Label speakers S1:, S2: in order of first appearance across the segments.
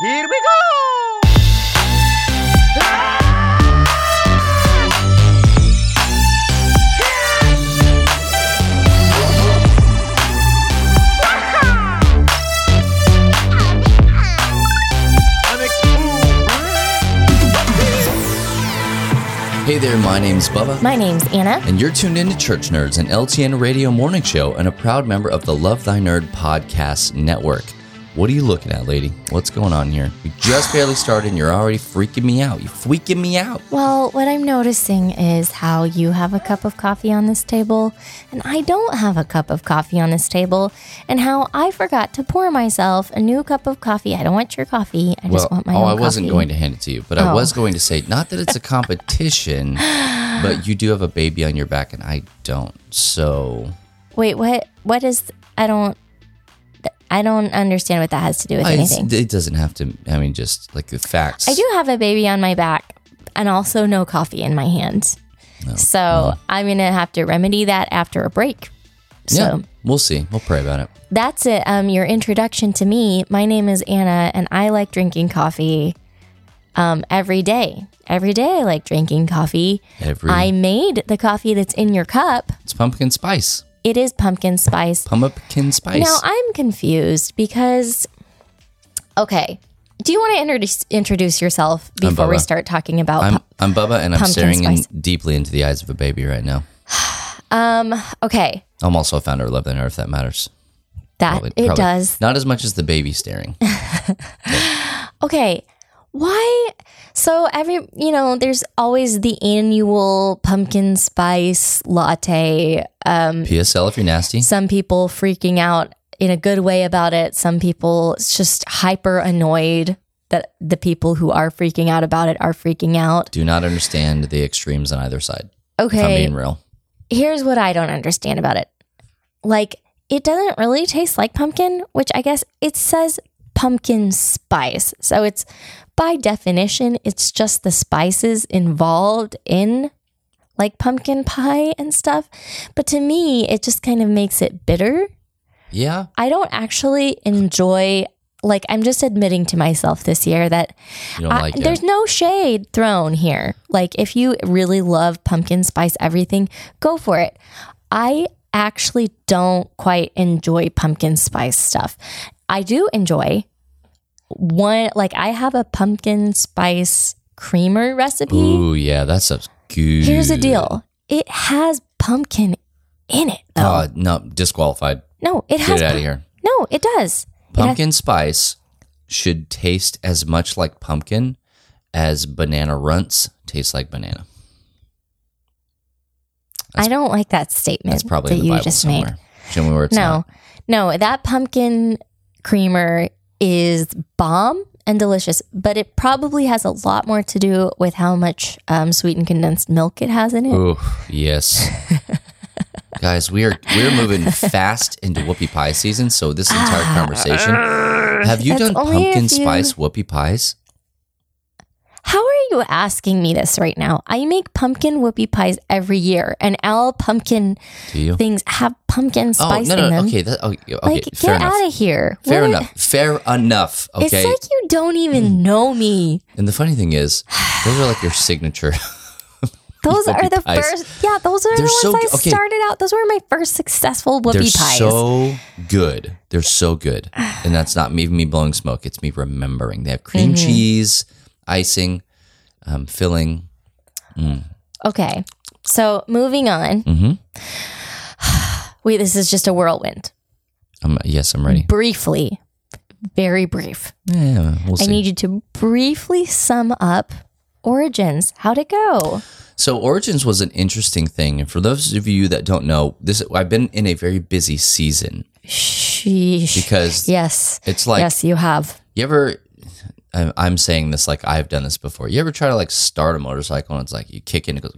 S1: Here we go!
S2: Hey there, my name's Bubba.
S3: My name's Anna.
S2: and you're tuned into Church Nerds, an LTN radio morning show, and a proud member of the Love Thy Nerd podcast network. What are you looking at, lady? What's going on here? We just barely started and you're already freaking me out. You're freaking me out.
S3: Well, what I'm noticing is how you have a cup of coffee on this table and I don't have a cup of coffee on this table, and how I forgot to pour myself a new cup of coffee. I don't want your coffee. I just want my
S2: oh, I wasn't
S3: coffee.
S2: going to hand it to you, but I
S3: Oh.
S2: was going to say, not that it's a competition, but you do have a baby on your back and I don't. So
S3: Wait, what? What is? I don't. I don't understand what that has to do with
S2: I-
S3: anything.
S2: it doesn't have to, I mean, just like the facts.
S3: I do have a baby on my back and also no coffee in my hands.
S2: Oh,
S3: So I'm gonna have to remedy that after a break. So
S2: Yeah, we'll see. We'll pray about it.
S3: that's it. Um, your introduction to me. My name is Anna, and I like drinking coffee. Um, every day, every day I like drinking coffee.
S2: Every,
S3: I made the coffee that's in your cup.
S2: it's pumpkin spice.
S3: It is pumpkin spice.
S2: Pumpkin spice.
S3: Now I'm confused because, okay, do you want to introduce introduce yourself before we start talking about?
S2: I'm
S3: pu-
S2: I'm Bubba, and I'm staring in deeply into the eyes of a baby right now.
S3: um, okay,
S2: I'm also a founder of Love Nerd, if that matters.
S3: that
S2: Probably-
S3: it
S2: probably.
S3: does.
S2: Not as much as the baby staring.
S3: Okay. Why? So every, you know, there's always the annual pumpkin spice latte. Um,
S2: PSL if you're nasty.
S3: some people freaking out in a good way about it. Some people it's just hyper annoyed that the people who are freaking out about it are freaking out.
S2: Do not understand the extremes on either side. If I'm
S3: Okay.
S2: being real.
S3: Here's what I don't understand about it. Like, it doesn't really taste like pumpkin, which I guess it says pumpkin spice. So it's by definition, it's just the spices involved in like pumpkin pie and stuff. But to me, it just kind of makes it bitter.
S2: Yeah.
S3: I don't actually enjoy like I'm just admitting to myself this year that I-
S2: like
S3: there's no shade thrown here. Like if you really love pumpkin spice everything, go for it. I actually don't quite enjoy pumpkin spice stuff. I do enjoy one like I have a pumpkin spice creamer recipe.
S2: Ooh, yeah, that stuff's good.
S3: Here's the deal. It has pumpkin in it though.
S2: Uh, no, disqualified.
S3: no, it
S2: Get
S3: has
S2: it out
S3: pu-
S2: of here.
S3: No, it does. It has-
S2: Pumpkin spice should taste as much like pumpkin as banana runts taste like banana.
S3: I don't like that statement
S2: That's probably
S3: that you
S2: Bible
S3: just
S2: somewhere.
S3: made.
S2: Show me where it's
S3: No,
S2: not.
S3: no, that pumpkin creamer is bomb and delicious, but it probably has a lot more to do with how much um, sweetened condensed milk it has in it.
S2: Ooh, yes. Guys, we are we're moving fast into whoopie pie season. So this entire conversation, have you
S3: That's
S2: done pumpkin spice whoopie pies?
S3: How are you asking me this right now? I make pumpkin whoopie pies every year, and all pumpkin things have pumpkin
S2: Oh
S3: spice
S2: no,
S3: in them.
S2: okay, that, okay, okay
S3: like,
S2: fair
S3: get out of here.
S2: Fair
S3: What?
S2: enough. Fair enough. Okay.
S3: It's like you don't even know me.
S2: and the funny thing is, those are like your signature.
S3: Those are the
S2: pies.
S3: first. Yeah, those are
S2: They're
S3: the
S2: so
S3: ones I.
S2: Okay.
S3: started out. Those were my first successful whoopie pies.
S2: They're
S3: pies.
S2: so good. They're so good. And that's not me, me blowing smoke. It's me remembering. They have cream
S3: Mm-hmm.
S2: cheese, icing, um, filling.
S3: okay, so moving on.
S2: hmm
S3: Wait, this is just a whirlwind.
S2: Um, yes, I'm ready.
S3: Briefly, very brief.
S2: Yeah, we'll see.
S3: I need you to briefly sum up Origins. How'd it go?
S2: So Origins was an interesting thing, and for those of you that don't know, this I've been in a very busy season
S3: Sheesh.
S2: because
S3: yes.
S2: it's like
S3: yes, you have.
S2: you ever. I'm saying this like I've done this before. You ever try to like start a motorcycle and it's like you kick in it goes.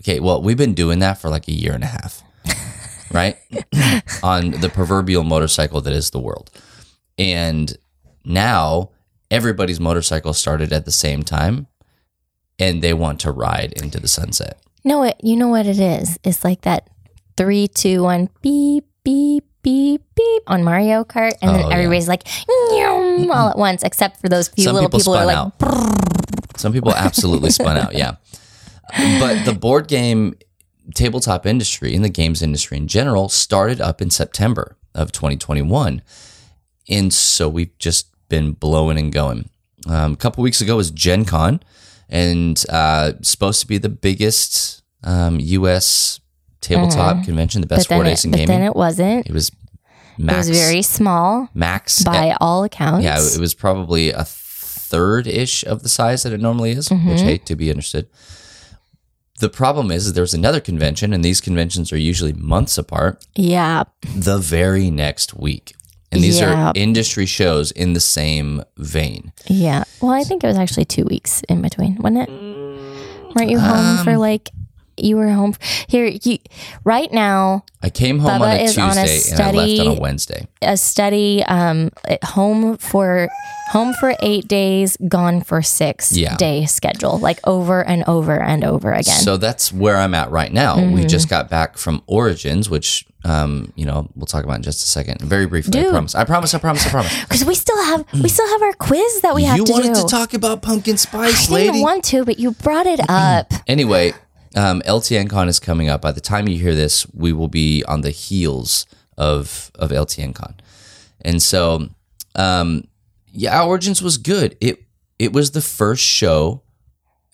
S2: Okay, well we've been doing that for like a year and a half, right? On the proverbial motorcycle that is the world, and now everybody's motorcycle started at the same time, and they want to ride into the sunset.
S3: No, it, you know what it is? It's like that three, two, one, beep, beep, beep beep on Mario Kart, and
S2: Oh,
S3: then
S2: yeah.
S3: everybody's like "Nyum," all at once, except for those few
S2: Some
S3: little
S2: people
S3: people, who are like.
S2: Some people absolutely spun out, yeah. But the board game tabletop industry and the games industry in general started up in September of 2021. And so we've just been blowing and going. Um, a couple weeks ago was Gen Con and uh, supposed to be the biggest um, US tabletop convention, the best
S3: Mm-hmm. but
S2: four days
S3: it,
S2: in
S3: but
S2: gaming.
S3: then it wasn't.
S2: It was
S3: It
S2: max.
S3: was very small
S2: max.
S3: by all accounts.
S2: yeah, it was probably a third ish of the size that it normally is, which
S3: Mm-hmm.
S2: hey, to be understood. The problem is, is there's another convention, and these conventions are usually months apart.
S3: yeah.
S2: The very next week, and these
S3: Yeah.
S2: are industry shows in the same vein.
S3: Yeah. Well, I think it was actually two weeks in between, wasn't it? Weren't you home
S2: Um,
S3: for like you were home here you right now
S2: I came home
S3: Bubba
S2: on a
S3: is on a
S2: Tuesday and I left on a Wednesday.
S3: a study um at home for home for 8 days, gone for 6
S2: Yeah.
S3: day schedule like over and over and over again.
S2: So that's where I'm at right now. We
S3: Mm-hmm.
S2: just got back from Origins, which um, you know we'll talk about in just a second. Very briefly, I promise. I promise. I promise. I promise.
S3: Cuz we still have we still have our quiz that we have to do.
S2: you
S3: to
S2: wanted
S3: do.
S2: to talk about pumpkin spice,
S3: I
S2: lady.
S3: didn't want to, but you brought it up.
S2: Anyway, um, LTN Con is coming up. By the time you hear this, we will be on the heels of of LTN Con, and so um, yeah, Origins was good. It it was the first show,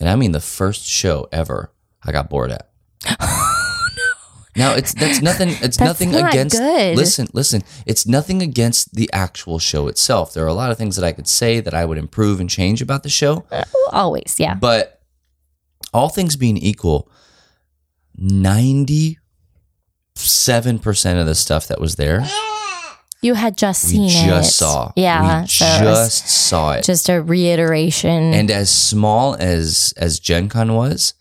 S2: and I mean the first show ever. I got bored at. Oh, no. Now it's that's nothing. It's nothing
S3: not
S2: against.
S3: good.
S2: Listen, listen. It's nothing against the actual show itself. There are a lot of things that I could say that I would improve and change about the show.
S3: Always, yeah.
S2: But all things being equal, 97% of the stuff that was there,
S3: You had just seen it.
S2: just saw.
S3: Yeah.
S2: We
S3: so it
S2: just saw it.
S3: just a reiteration.
S2: and as small as as Gen Con was,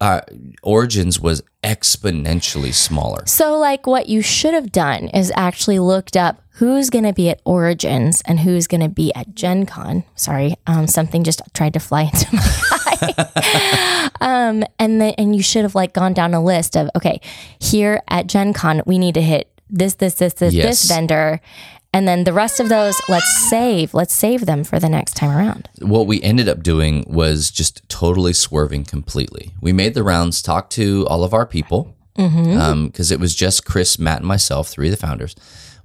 S2: uh, Origins was exponentially smaller.
S3: So, like, what you should have done is actually looked up who's going to be at Origins and who's going to be at Gen Con. Sorry, um, something just tried to fly into my eye. um, and then, and you should have like gone down a list of okay, here at Gen Con we need to hit this, this, this, this,
S2: Yes.
S3: this vendor, and then the rest of those let's save, let's save them for the next time around.
S2: what we ended up doing was just totally swerving completely. We made the rounds, talked to all of our people, because it was just Chris, Matt, and myself, three of the founders.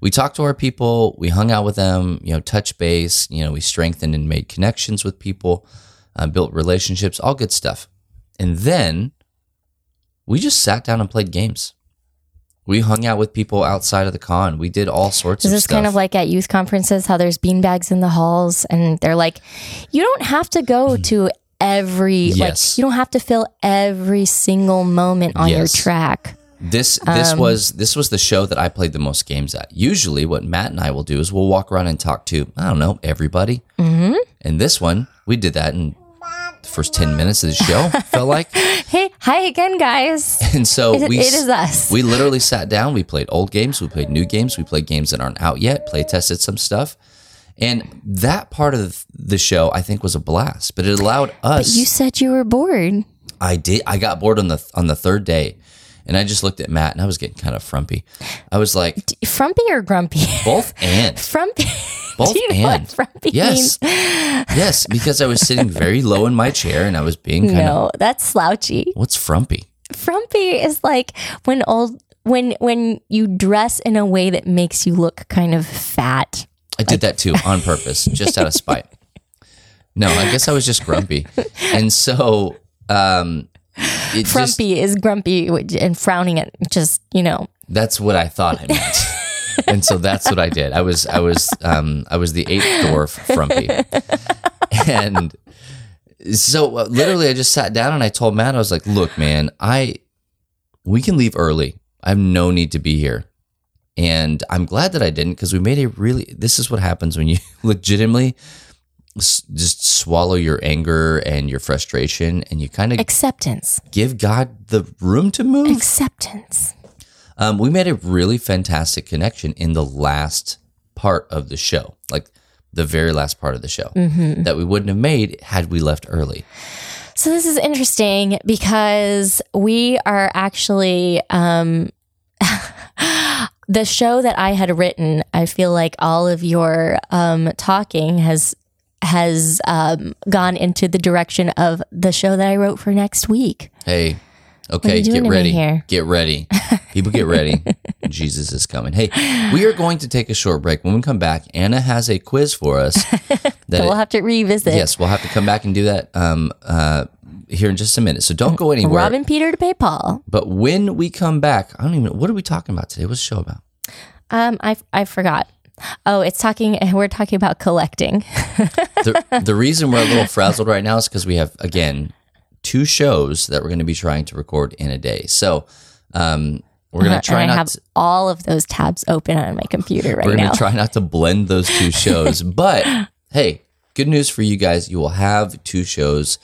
S2: We talked to our people, we hung out with them, you know, touch base, you know, we strengthened and made connections with people, uh, built relationships, all good stuff. And then we just sat down and played games. We hung out with people outside of the con. We did all sorts
S3: Is
S2: of
S3: this
S2: stuff.
S3: kind of like at youth conferences how there's beanbags in the halls and they're like, you don't have to go to every
S2: Yes.
S3: like you don't have to fill every single moment on your track.
S2: This this
S3: Um,
S2: was this was the show that I played the most games at. Usually, what Matt and I will do is we'll walk around and talk to I don't know everybody. Mm-hmm. And this one, we did that in the first ten minutes of the show. felt like,
S3: Hey, hi again, guys.
S2: and so
S3: It,
S2: we
S3: it is us.
S2: we literally sat down. We played old games. We played new games. We played games that aren't out yet. Play tested some stuff. And that part of the show, I think, was a blast. But it allowed us.
S3: you said you were bored.
S2: I did. I got bored on the on the third day, and I just looked at Matt, and I was getting kind of frumpy. I was like,
S3: Frumpy or grumpy?
S2: both and
S3: frumpy.
S2: both
S3: Do you
S2: and
S3: frumpy
S2: yes,
S3: means?
S2: yes, because I was sitting very low in my chair, and I was being kind of
S3: No, that's slouchy.
S2: what's frumpy.
S3: Frumpy is like when old when when you dress in a way that makes you look kind of fat.
S2: I did that too on purpose, just out of spite. No, I guess I was just grumpy, and so um, it just
S3: is grumpy and frowning at just you know
S2: that's what I thought I meant. and so that's what I did. I was I was um I was the eighth dwarf frumpy. And so uh, literally I just sat down and I told Matt I was like, "Look, man, I we can leave early. I have no need to be here." And I'm glad that I didn't because we made a really this is what happens when you legitimately just swallow your anger and your frustration and you kind of
S3: acceptance.
S2: give God the room to move.
S3: Acceptance.
S2: Um, we made a really fantastic connection in the last part of the show, like the very last part of the show, that we wouldn't have made had we left early.
S3: So this is interesting because we are actually um the show that I had written, I feel like all of your um, talking has has um, gone into the direction of the show that I wrote for next week.
S2: Hey, okay, get ready.
S3: here?
S2: Get ready. People get ready. Jesus is coming. Hey, we are going to take a short break. When we come back, Anna has a quiz for us. That
S3: we'll have to revisit.
S2: yes, we'll have to come back and do that um, uh, here in just a minute. So don't go anywhere.
S3: Robin Peter to pay Paul.
S2: But when we come back, I don't even. What are we talking about today? What's the show about?
S3: Um, I I forgot. Oh, it's talking. We're talking about collecting.
S2: the, the reason we're a little frazzled right now is because we have again two shows that we're going to be trying to record in a day. So um, we're going to try
S3: and I
S2: not.
S3: have
S2: to,
S3: all of those tabs open on my computer right now.
S2: we're going to try not to blend those two shows. but hey, good news for you guys! You will have two shows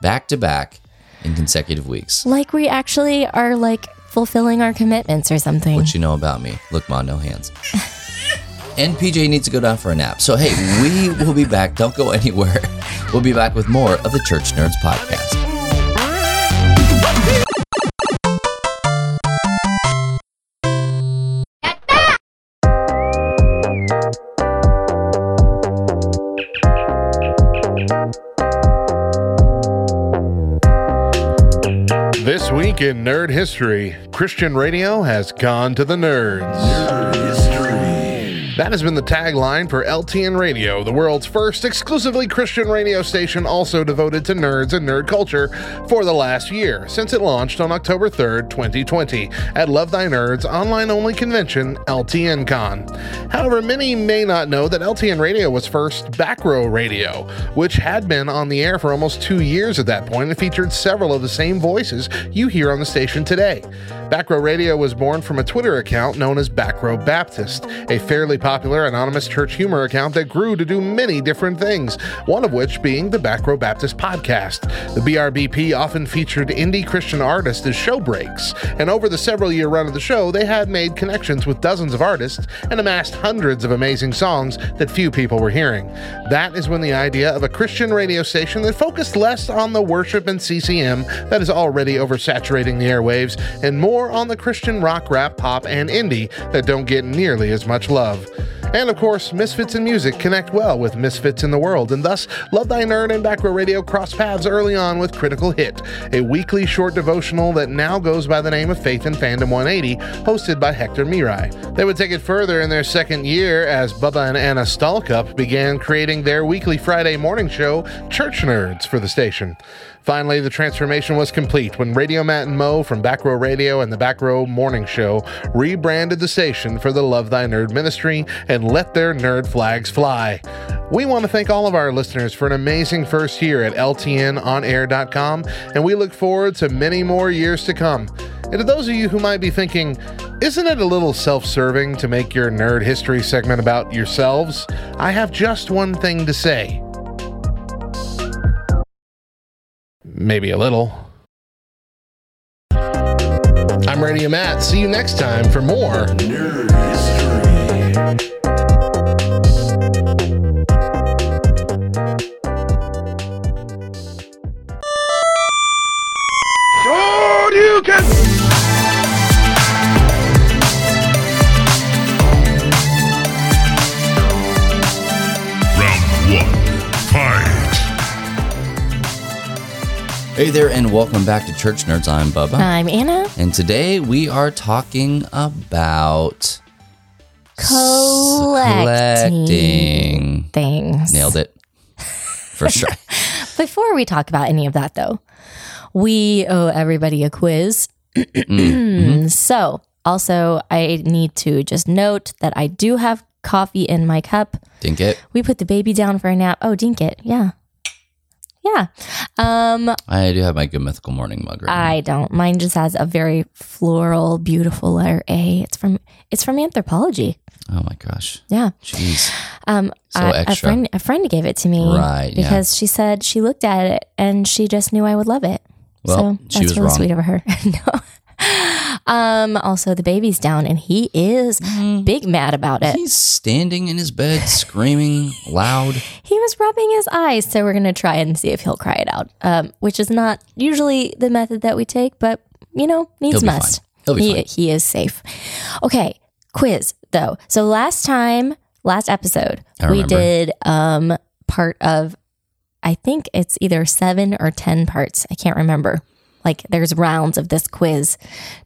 S2: back to back in consecutive weeks.
S3: like we actually are like fulfilling our commitments or something.
S2: What you know about me? Look, ma, no hands. And PJ needs to go down for a nap. So, hey, we will be back. Don't go anywhere. We'll be back with more of the Church Nerds podcast.
S1: This week in Nerd History, Christian radio has gone to the nerds. That has been the tagline for LTN Radio, the world's first exclusively Christian radio station also devoted to nerds and nerd culture for the last year, since it launched on October 3rd, 2020, at Love Thy Nerds online only convention, LTN Con. However, many may not know that LTN Radio was first Back Row Radio, which had been on the air for almost two years at that point and featured several of the same voices you hear on the station today. Back Row Radio was born from a Twitter account known as Back Row Baptist, a fairly popular anonymous church humor account that grew to do many different things, one of which being the Back Row Baptist podcast. The BRBP often featured indie Christian artists as show breaks, and over the several year run of the show, they had made connections with dozens of artists and amassed hundreds of amazing songs that few people were hearing. That is when the idea of a Christian radio station that focused less on the worship and CCM that is already oversaturating the airwaves and more on the Christian rock, rap, pop, and indie that don't get nearly as much love. And of course, Misfits in music connect well with Misfits in the world, and thus Love Thy Nerd and Back Row Radio cross paths early on with Critical Hit, a weekly short devotional that now goes by the name of Faith and Fandom 180, hosted by Hector Mirai. They would take it further in their second year as Bubba and Anna Stallcup began creating their weekly Friday morning show, Church Nerds, for the station. Finally, the transformation was complete when Radio Matt and Mo from Back Row Radio and the Back Row Morning Show rebranded the station for the Love Thy Nerd ministry and let their nerd flags fly. We want to thank all of our listeners for an amazing first year at LTNOnAir.com, and we look forward to many more years to come. And to those of you who might be thinking, isn't it a little self serving to make your nerd history segment about yourselves? I have just one thing to say. Maybe a little. I'm Radio Matt. See you next time for more
S4: Round
S2: Hey there, and welcome back to Church Nerds. I'm Bubba.
S3: I'm Anna.
S2: And today we are talking about
S3: Collecting
S2: collecting.
S3: things.
S2: Nailed it. First try.
S3: Before we talk about any of that, though, we owe everybody a quiz.
S2: Mm-hmm.
S3: So, also, I need to just note that I do have coffee in my cup.
S2: Dink it.
S3: We put the baby down for a nap. Oh, dink it. Yeah. Yeah. Um,
S2: I do have my good mythical morning mug right now.
S3: I don't. Mine just has a very floral, beautiful letter A. It's from it's from Anthropologie.
S2: Oh my gosh.
S3: Yeah.
S2: Jeez.
S3: Um,
S2: So
S3: I- a
S2: extra.
S3: friend a friend gave it to me,
S2: Right, yeah.
S3: Because she said she looked at it and she just knew I would love it.
S2: Well,
S3: so
S2: she
S3: that's
S2: was
S3: really
S2: wrong.
S3: sweet of her. no. Um. Also, the baby's down and he is big mad about it.
S2: He's standing in his bed screaming loud.
S3: He was rubbing his eyes, so we're gonna try and see if he'll cry it out. Um, which is not usually the method that we take, but you know, needs must.
S2: fine. He'll be
S3: he,
S2: fine.
S3: he is safe. Okay, quiz though. So last time, last episode, we did um part of I think it's either 7 or 10 parts. I can't remember. Like there's rounds of this quiz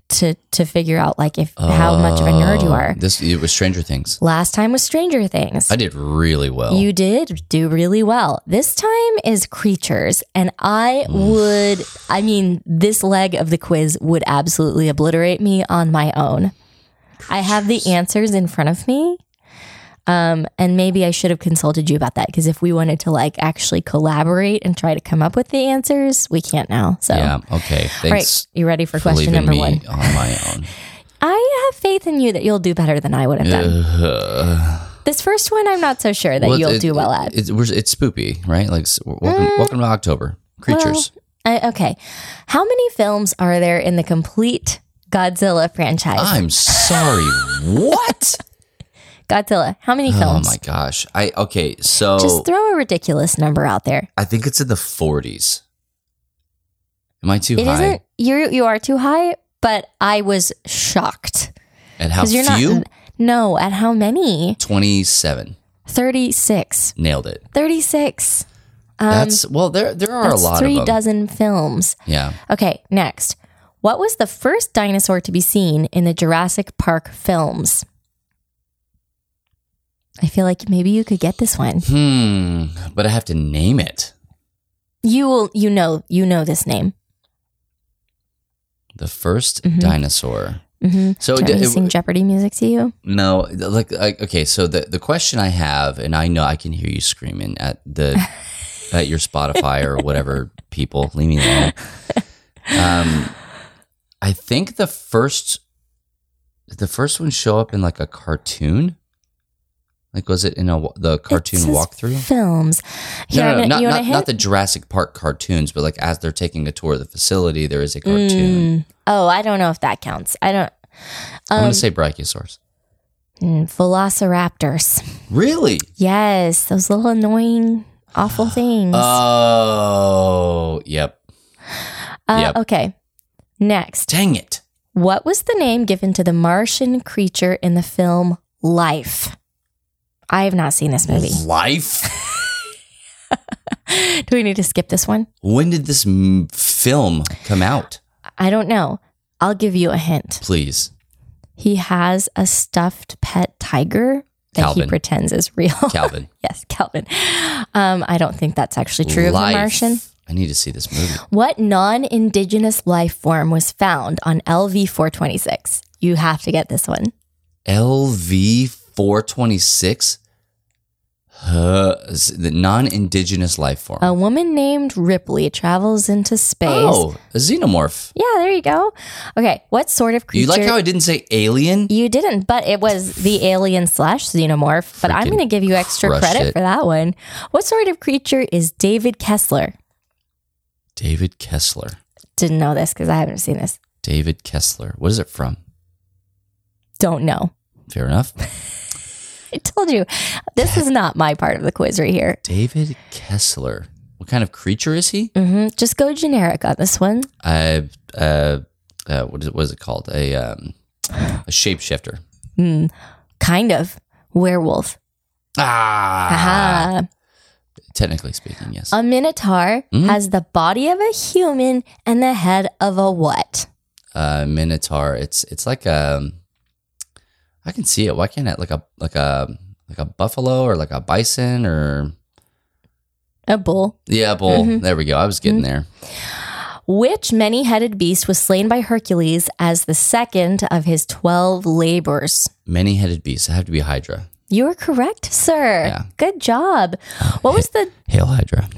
S3: to to figure out like if how much of a nerd you
S2: Oh,
S3: are.
S2: This it was Stranger Things.
S3: Last time was Stranger Things.
S2: I did really well.
S3: You did do really well. This time is creatures. And I would, I mean, this leg of the quiz would absolutely obliterate me on my own. I have the answers in front of me. Um, and maybe I should have consulted you about that because if we wanted to like actually collaborate and try to come up with the answers, we can't now. So,
S2: yeah. Okay.
S3: all right, you ready for
S2: for
S3: question number
S2: me
S3: one?
S2: on my own.
S3: I have faith in you that you'll do better than I would have done.
S2: Uh,
S3: This first one, I'm not so sure that
S2: well,
S3: you'll
S2: it-
S3: do well at.
S2: It, it's, it's spoopy, right? Like welcome, welcome to October. Creatures.
S3: I, okay. How many films are there in the complete Godzilla franchise?
S2: I'm sorry. what?
S3: Godzilla. How many films?
S2: Oh my gosh. I okay. So
S3: Just throw a ridiculous number out there.
S2: I think it's in the 40s. Am I too
S3: It
S2: high?
S3: not you you are too high, but I was shocked.
S2: At how
S3: you're
S2: few?
S3: not No, at how many?
S2: 27.
S3: 36.
S2: Nailed it.
S3: 36.
S2: That's well. There there are a
S3: Um, That's
S2: lot
S3: three
S2: of them.
S3: dozen films.
S2: Yeah.
S3: Okay, next. What was the first dinosaur to be seen in the Jurassic Park films? I feel like maybe you could get this one.
S2: Hmm. But I have to name it.
S3: You will you know you know this name.
S2: The 1st
S3: Mhm.
S2: dinosaur.
S3: Mm-hmm.
S2: So
S3: Do
S2: d-
S3: want me
S2: it-
S3: sing Jeopardy music to you?
S2: no, like I, okay. So the the question I have, and I know I can hear you screaming at the at your Spotify or whatever people. Leave me alone. Um, I think the first the first one show up in like a cartoon. Like was it in a the cartoon walkthrough?
S3: films. Here,
S2: no, no, no, not, not, not the Jurassic Park cartoons, but like as they're taking a tour of the facility, there is a cartoon.
S3: Mm. Oh, I don't know if that counts. I don't.
S2: I'm
S3: Um,
S2: gonna say Brachiosaurus.
S3: mm, Velociraptors.
S2: Really?
S3: Yes, those little annoying, awful things.
S2: Oh, yep.
S3: Uh,
S2: yep.
S3: Okay. Next,
S2: Dang it.
S3: what was the name given to the Martian creature in the film Life? I have not seen this movie.
S2: Life.
S3: Do we need to skip this one?
S2: When did this m- film come out?
S3: I don't know. I'll give you a hint.
S2: Please,
S3: He has a stuffed pet tiger that
S2: Calvin.
S3: he pretends is real.
S2: Calvin.
S3: yes, Calvin. Um, I don't think that's actually true of the Martian.
S2: I need to see this movie.
S3: What non indigenous life form was found on LV 426? You have to get this one.
S2: LV four twenty six. The non-indigenous life form.
S3: A woman named Ripley travels into space.
S2: oh, a xenomorph.
S3: Yeah, there you go. Okay, what sort of creature?
S2: You like how I didn't say alien?
S3: You didn't, but it was the alien slash xenomorph. But I'm going to give you extra credit
S2: it.
S3: for that one. What sort of creature is David Kessler?
S2: David Kessler.
S3: Didn't know this because I haven't seen this.
S2: David Kessler. What is it from?
S3: Don't know.
S2: Fair enough.
S3: I told you, this is not my part of the quiz right here.
S2: David Kessler. What kind of creature is he?
S3: hmm Just go generic on this one.
S2: I, uh, uh, what is it? What is it called? A um, a shapeshifter.
S3: Mm, kind of werewolf.
S2: Ah,
S3: Aha.
S2: technically speaking, yes.
S3: A minotaur
S2: Mhm.
S3: has the body of a human and the head of a what?
S2: uh, Minotaur. It's it's like a. I can see it. Why can't it like a like a like a buffalo or like a bison or
S3: A bull.
S2: yeah, bull.
S3: Mm-hmm.
S2: There we go. I was getting there.
S3: Which many headed beast was slain by Hercules as the second of his 12 labors?
S2: Many headed beast. I have to be Hydra.
S3: You are correct, sir.
S2: Yeah.
S3: Good job. What was the
S2: Hail Hydra.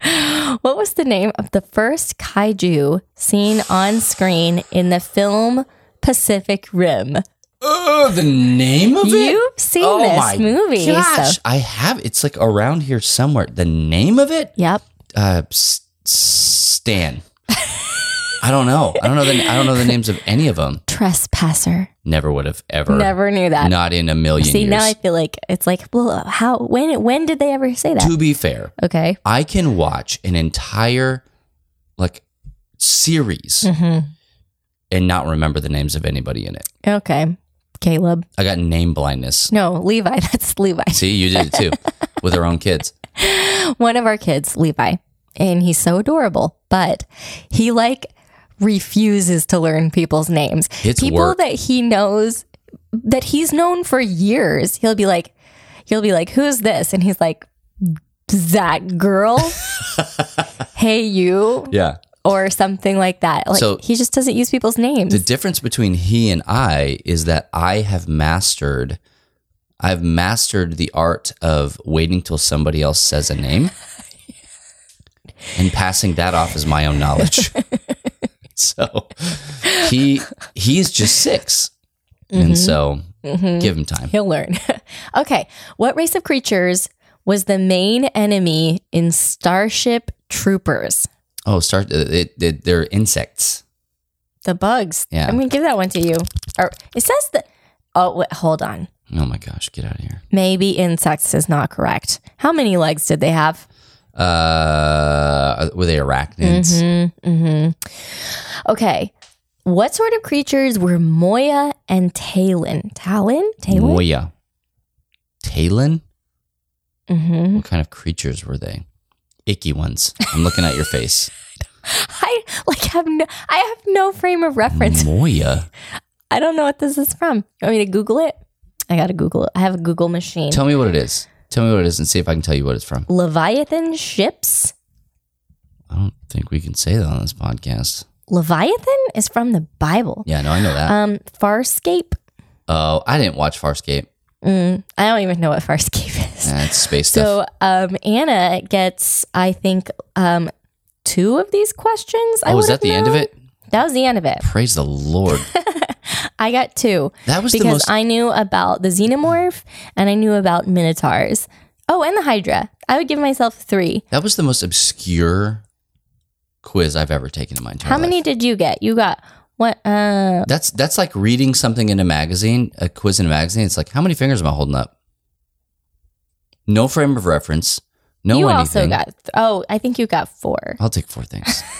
S3: what was the name of the first kaiju seen on screen in the film Pacific Rim?
S2: Oh, the name of it.
S3: You've seen
S2: oh
S3: this
S2: my
S3: movie.
S2: Gosh,
S3: So,
S2: I have. It's like around here somewhere. The name of it.
S3: yep.
S2: uh, S- Stan. I don't know. I don't know the I don't know the names of any of them.
S3: Trespasser.
S2: Never would have ever.
S3: Never knew that.
S2: Not in a million
S3: See,
S2: years.
S3: now I feel like it's like, well, how, when, when did they ever say that?
S2: to be fair,
S3: Okay.
S2: I can watch an entire like series
S3: Mm-hmm.
S2: and not remember the names of anybody in it.
S3: Okay. Caleb.
S2: I got name blindness.
S3: No, Levi. That's Levi.
S2: See, you did it too with our own kids.
S3: One of our kids, Levi. And he's so adorable, but he like refuses to learn people's names.
S2: It's
S3: People
S2: work.
S3: that he knows that he's known for years. He'll be like, he'll be like, who's this? And he's like, that girl. hey, you.
S2: Yeah.
S3: Or something like that. Like
S2: So-
S3: he just doesn't use people's names.
S2: The difference between he and I is that I have mastered I've mastered the art of waiting till somebody else says a name and passing that off as my own knowledge. so he he's just 6 And mm-hmm. so mm-hmm. give him time.
S3: He'll learn. okay. What race of creatures was the main enemy in Starship Troopers?
S2: Oh, start it, it, they're insects.
S3: The bugs.
S2: Yeah.
S3: I'm going to give that one to you. Or it says that. Oh, wait, hold on.
S2: Oh my gosh, get out of here.
S3: Maybe insects is not correct. How many legs did they have?
S2: Uh were they arachnids? Mm hmm.
S3: Okay. What sort of creatures were Moya and Talyn? Talyn? Talyn?
S2: Moya. Talyn?
S3: Mm-hmm.
S2: What kind of creatures were they? Icky ones. I'm looking at your face.
S3: I like have no, I have no frame of reference.
S2: Moya.
S3: I don't know what this is from. You want me to Google it? I got to Google it. I have a Google machine.
S2: Tell me what it is. Tell me what it is and see if I can tell you what it's from.
S3: Leviathan ships.
S2: I don't think we can say that on this podcast.
S3: Leviathan is from the Bible.
S2: Yeah, no, I know that.
S3: Um, Farscape.
S2: Oh, I didn't watch Farscape.
S3: Mm, I don't even know what Farscape is.
S2: That's space stuff.
S3: So um, Anna gets, I think, um, two of these questions. I
S2: oh, is
S3: would've
S2: that the end of it?
S3: That was the end of it.
S2: Praise the Lord.
S3: I got two
S2: That was the
S3: because
S2: most
S3: I knew about the xenomorph and I knew about minotaurs. Oh, and the Hydra. I would give myself three.
S2: that was the most obscure quiz I've ever taken in my entire
S3: How many did you get? You got what? Uh,
S2: That's that's like reading something in a magazine, a quiz in a magazine. It's like, how many fingers am I holding up? No frame of reference. No one.
S3: you
S2: anything.
S3: also got. Oh, I think you got four.
S2: I'll take four things.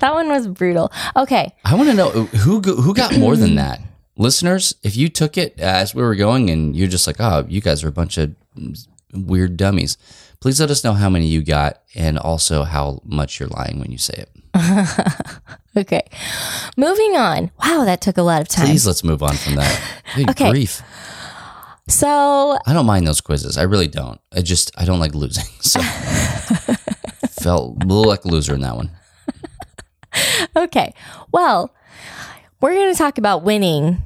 S3: That one was brutal. Okay.
S2: I want to know who who got more than that. Listeners, if you took it as we were going and you're just like, oh, you guys are a bunch of weird dummies, please let us know how many you got and also how much you're lying when you say it.
S3: Okay. Moving on. Wow, that took a lot of time.
S2: Please let's move on from that. Good
S3: Okay.
S2: grief.
S3: So,
S2: I don't mind those quizzes. I really don't. I just I don't like losing. So felt a little like a loser in that one.
S3: okay. Well, we're going to talk about winning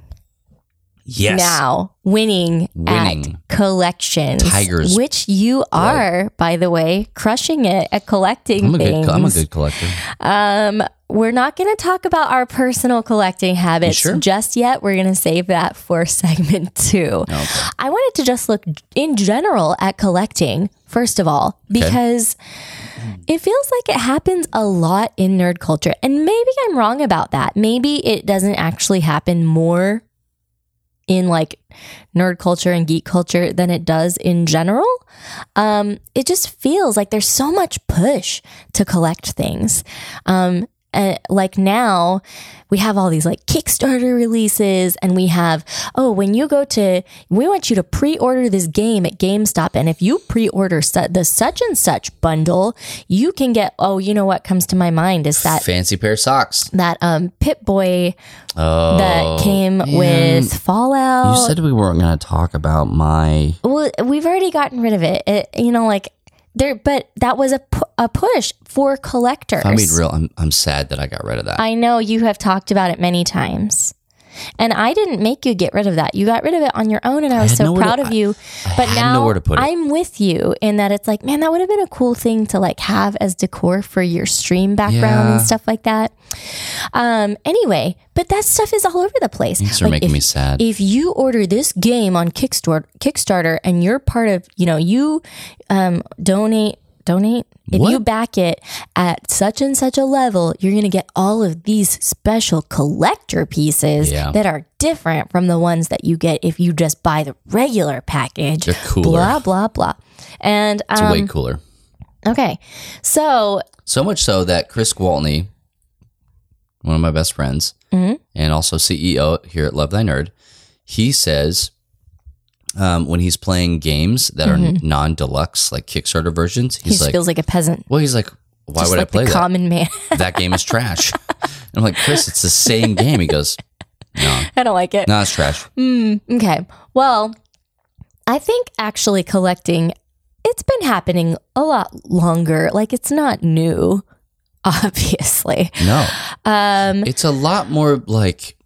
S2: Yes.
S3: now. Winning,
S2: Winning.
S3: at collections.
S2: Tigers.
S3: Which you are, by the way, crushing it at collecting
S2: I'm a
S3: things.
S2: good I'm a good collector.
S3: Um, we're not going to talk about our personal collecting habits
S2: sure?
S3: just yet. We're going to save that for segment two.
S2: Okay.
S3: I wanted to just look in general at collecting, first of all, because it feels like it happens a lot in nerd culture. And maybe I'm wrong about that. Maybe it doesn't actually happen more in like nerd culture and geek culture than it does in general. Um, it just feels like there's so much push to collect things. Um, like now we have all these like Kickstarter releases and we have, oh, when you go to, we want you to pre order this game at GameStop. And if you pre order su- the such and such bundle, you can get, oh, you know what comes to my mind is that,
S2: Fancy pair of socks.
S3: that um, Pip-Boy
S2: Oh.
S3: that came
S2: man.
S3: with Fallout.
S2: You said we weren't going to talk about my
S3: well, we've already gotten rid of it. it you know, like there, but that was a, pu- a push for collectors.
S2: I'm being real, I'm I'm sad that I got rid of that.
S3: I know you have talked about it many times. And I didn't make you get rid of that. You got rid of it on your own, and I was so
S2: nowhere to-
S3: proud of you.
S2: I
S3: but
S2: had
S3: now
S2: to put it.
S3: I'm with you in that it's like, man, that would have been a cool thing to like have as decor for your stream background
S2: Yeah.
S3: and stuff like that. Um, anyway, but that stuff is all over the place.
S2: For
S3: Like,
S2: making
S3: if-
S2: me sad.
S3: if you order this game on Kickstarter, Kickstarter, and you're part of, you know, you um, donate, donate. If
S2: What?
S3: you back it at such and such a level, you're going to get all of these special collector pieces
S2: Yeah.
S3: that are different from the ones that you get if you just buy the regular package.
S2: They're cooler.
S3: Blah blah blah. And
S2: it's
S3: um,
S2: way cooler.
S3: okay, so
S2: So much so that Chris Gwaltney one of my best friends,
S3: Mm-hmm.
S2: and also CEO here at Love Thy Nerd, he says um, when he's playing games that are non deluxe, like Kickstarter versions,
S3: Mm-hmm. He
S2: he's like,
S3: feels like a peasant.
S2: well, he's like, why
S3: just
S2: would
S3: like
S2: I play that?
S3: common man.
S2: that game is trash. and I'm like, Chris, it's the same game. He goes, no,
S3: I don't like it.
S2: no, it's trash.
S3: Okay. Well, I think actually collecting, it's been happening a lot longer. Like it's not new, obviously.
S2: No,
S3: Um,
S2: it's a lot more like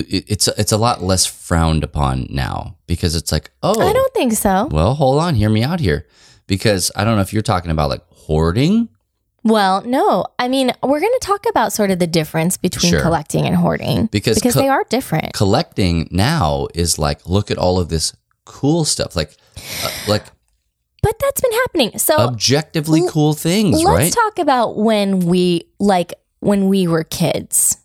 S2: it, it's it's a lot less frowned upon now because it's like, oh,
S3: I don't think so.
S2: well, hold on, hear me out here, because I don't know if you're talking about like hoarding.
S3: Well, no. I mean, we're going to talk about sort of the difference between
S2: Sure.
S3: collecting and hoarding
S2: Because
S3: because
S2: co-
S3: they are different.
S2: Collecting now is like, look at all of this cool stuff, like uh, like
S3: But that's been happening. So
S2: objectively cool things,
S3: let's
S2: right?
S3: talk about when we like when we were kids.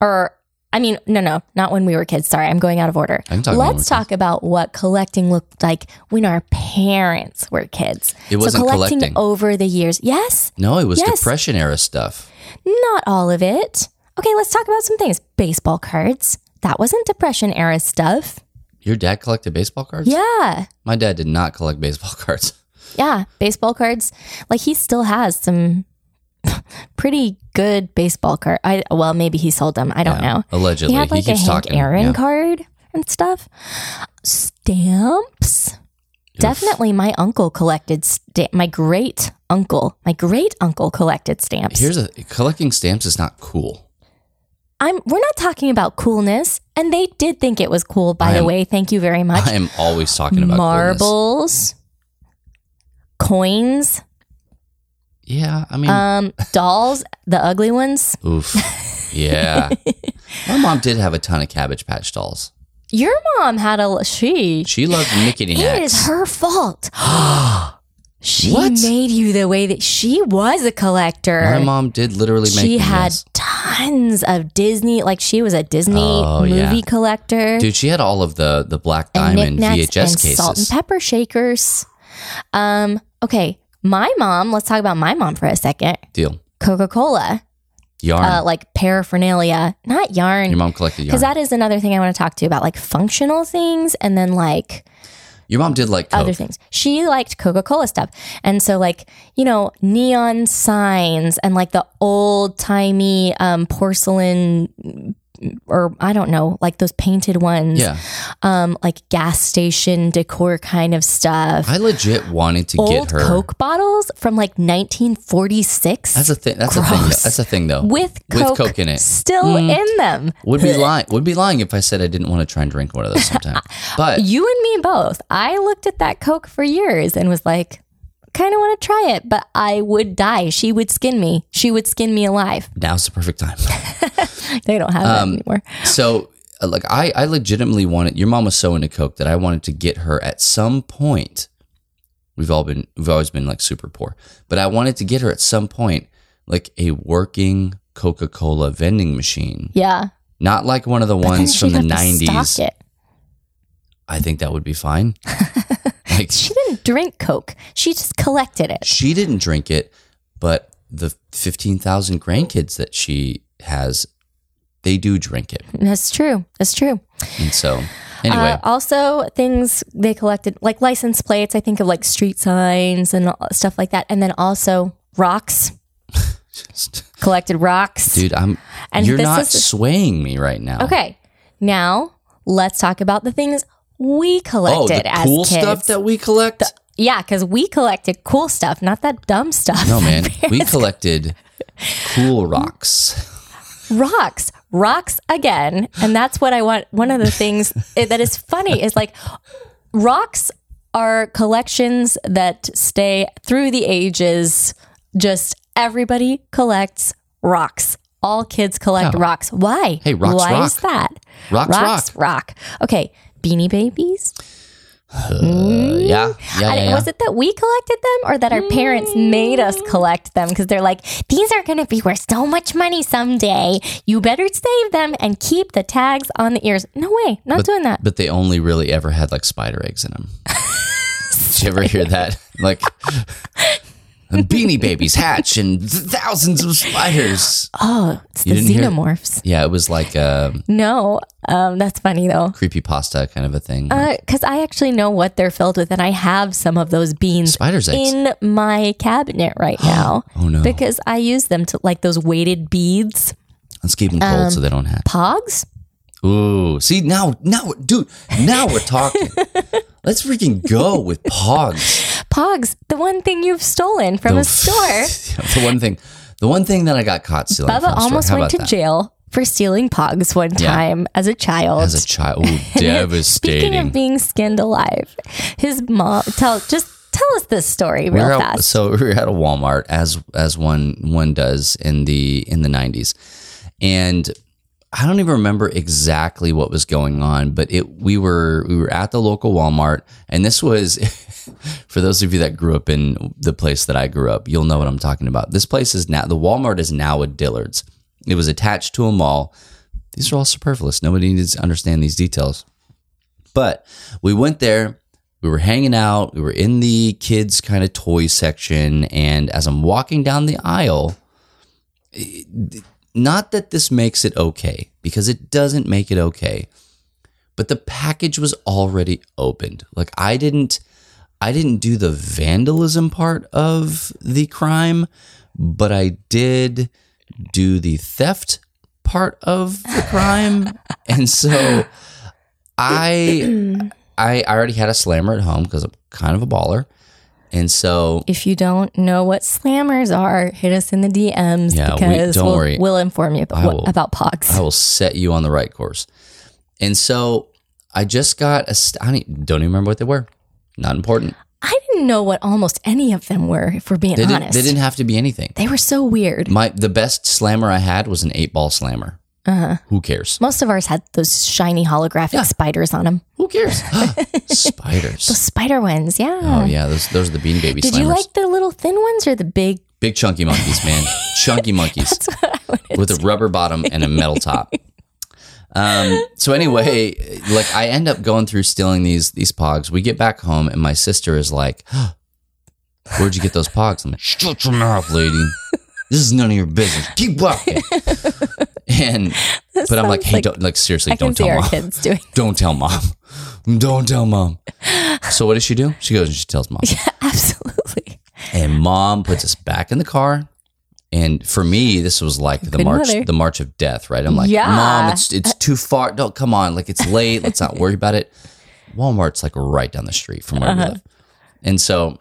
S3: Or I mean, no, no, not when we were kids. Sorry, I'm going out of order.
S2: I can talk about when we
S3: Let's talk about what collecting looked like when our parents were kids.
S2: It wasn't
S3: so collecting
S2: collecting.
S3: over the years. Yes,
S2: no, it was
S3: Yes.
S2: depression era stuff.
S3: not all of it. Okay, let's talk about some things. Baseball cards. That wasn't depression era stuff.
S2: Your dad collected baseball cards?
S3: Yeah.
S2: My dad did not collect baseball cards.
S3: Yeah, baseball cards. Like he still has some pretty good baseball card. I well, maybe he sold them. I don't
S2: Yeah,
S3: know.
S2: Allegedly,
S3: he had like a
S2: keeps
S3: Hank
S2: talking.
S3: Aaron
S2: yeah.
S3: card and stuff. Stamps. Definitely, my uncle collected. Sta- my great uncle, my great uncle collected stamps.
S2: Here's a collecting stamps is not cool.
S3: I'm. We're not talking about coolness, and they did think it was cool. By the way, thank you very much.
S2: I am always talking about coolness.
S3: Marbles, coins,
S2: Yeah, I mean,
S3: um, dolls, the ugly ones.
S2: oof. Yeah. My mom did have a ton of Cabbage Patch dolls.
S3: Your mom had a she.
S2: She loved Nickety
S3: It is her fault. she
S2: What?
S3: made you the way that she was a collector.
S2: My mom did literally make
S3: she
S2: me,
S3: had tons of Disney, like she was a Disney
S2: Oh,
S3: movie
S2: yeah.
S3: collector.
S2: Dude, she had all of the the Black
S3: and
S2: Diamond
S3: knickknacks
S2: VHS
S3: and
S2: cases.
S3: salt and pepper shakers. Um, okay, my mom. Let's talk about my mom for a second.
S2: Deal.
S3: Coca Cola,
S2: Yarn.
S3: uh, like paraphernalia, not yarn.
S2: Your mom collected yarn.
S3: Because that is another thing I want to talk to you about, like functional things, and then like
S2: Your mom did like Coke.
S3: other things. She liked Coca Cola stuff. And so, like, you know, neon signs and like the old timey um, porcelain or I don't know, like those painted ones,
S2: Yeah.
S3: um, like gas station decor kind of stuff.
S2: I legit wanted to
S3: old
S2: get her.
S3: Coke bottles from like 1946
S2: That's a thing. That's a thing. though. That's a thing though.
S3: with
S2: with
S3: Coke,
S2: Coke in it.
S3: still in them.
S2: Would be lying. Would be lying if I said I didn't want to try and drink one of those sometime. But
S3: You and me both. I looked at that Coke for years and was like, kind of want to try it, but I would die. She would skin me. She would skin me alive.
S2: now's the perfect time.
S3: They don't have that anymore.
S2: So, uh, like, I, I legitimately wanted. Your mom was so into Coke that I wanted to get her at some point. We've all been, we've always been like super poor, but I wanted to get her at some point like a working Coca Cola vending machine,
S3: Yeah.
S2: not like one of the ones from the nineties. I think that would be fine. like,
S3: She didn't drink Coke. She just collected it.
S2: she didn't drink it, but the fifteen thousand grandkids that she has, they do drink it,
S3: That's true. That's true.
S2: and so anyway.
S3: Uh, also, things they collected, like license plates. I think of like street signs and stuff like that. And then also rocks. collected rocks.
S2: Dude, I'm.
S3: And
S2: you're not
S3: is-
S2: swaying me right now.
S3: Okay. Now let's talk about the things we
S2: Oh,
S3: collected
S2: the
S3: as
S2: cool
S3: kids.
S2: stuff that we collect.
S3: yeah, because we collected cool stuff, not that dumb stuff.
S2: no, man, we collected cool rocks.
S3: rocks, rocks again, and that's what I want. One of the things that is funny is like rocks are collections that stay through the ages. Just everybody collects rocks. All kids collect
S2: Yeah.
S3: rocks. Why?
S2: Hey, rocks
S3: Why
S2: rock.
S3: is that?
S2: Rocks
S3: rocks rock. Okay, beanie babies.
S2: Uh, yeah, yeah, yeah, yeah.
S3: Was it that we collected them or that our parents made us collect them? Because they're like, these are going to be worth so much money someday. You better save them and keep the tags on the ears. No way, not doing that.
S2: But they only really ever had like spider eggs in them. Did you ever hear that? Like, beanie babies hatch and th- thousands of spiders.
S3: Oh, it's
S2: You
S3: the
S2: didn't hear-
S3: xenomorphs.
S2: Yeah, it was like a
S3: No, um, that's funny though.
S2: creepy pasta kind of a thing.
S3: Because I actually know what they're filled with, and I have some of those beans
S2: Spider's eggs.
S3: in my cabinet right now.
S2: Oh, no.
S3: Because I use them to like those weighted beads.
S2: Let's keep them cold
S3: um,
S2: so they don't hatch.
S3: Pogs?
S2: Ooh, see now, now, dude, now we're talking. Let's freaking go with Pogs.
S3: Pogs, the one thing you've stolen from
S2: The-
S3: a store.
S2: the one thing, the one thing that I got caught stealing.
S3: Bubba
S2: from a store.
S3: almost went to
S2: that?
S3: jail for stealing Pogs one
S2: Yeah.
S3: time as a child.
S2: as a child. Ooh,
S3: Speaking
S2: devastating.
S3: of being skinned alive, his mom tell just tell us this story real
S2: We're at-
S3: fast.
S2: so we were at a Walmart as as one one does in the in the nineties, and I don't even remember exactly what was going on, but it we were we were at the local Walmart, and this was for those of you that grew up in the place that I grew up, you'll know what I'm talking about. This place is now the Walmart is now a Dillard's. It was attached to a mall. These are all superfluous. Nobody needs to understand these details. But we went there, we were hanging out, we were in the kids' kind of toy section, and as I'm walking down the aisle, not that this makes it okay, because it doesn't make it okay, but the package was already opened. Like I didn't I didn't do the vandalism part of the crime, but I did do the theft part of the crime. and so I I I already had a slammer at home because I'm kind of a baller. And so
S3: if you don't know what slammers are, hit us in the DMs
S2: Yeah, we-
S3: because
S2: don't
S3: we'll,
S2: worry.
S3: we'll inform you about,
S2: will-
S3: about Pogs.
S2: I will set you on the right course. And so I just got a. I don't don't even remember what they were. Not important.
S3: I didn't know what almost any of them were, if we're being
S2: They didn't,
S3: honest.
S2: they didn't have to be anything.
S3: They were so weird.
S2: My the best slammer I had was an eight ball slammer.
S3: Uh-huh.
S2: Who cares?
S3: Most of ours had those shiny holographic
S2: Yeah.
S3: spiders on them.
S2: Who cares? Spiders.
S3: The spider ones, yeah.
S2: Oh yeah, those those are the bean baby
S3: Did
S2: slammers.
S3: you like the little thin ones or the big?
S2: Big chunky monkeys, man. chunky monkeys with a rubber bottom and a metal top. Um, so anyway, like I end up going through stealing these these pogs. We get back home and my sister is like, "Where'd you get those pogs?" I'm like, "Shut your mouth, lady. This is none of your business. Keep walking." And but I'm like, "Hey,
S3: like-
S2: don't like seriously,
S3: I
S2: don't tell mom.
S3: kids doing.
S2: Don't tell mom. Don't tell mom." So what does she do? She goes and she tells mom.
S3: Yeah, absolutely.
S2: And mom puts us back in the car. And for me, this was like the
S3: Good
S2: march,
S3: mother.
S2: the march of death, right? I'm like,
S3: Yeah.
S2: mom, it's it's too far. Don't come on, like it's late. Let's not worry about it. Walmart's like right down the street from where we uh-huh. live, and so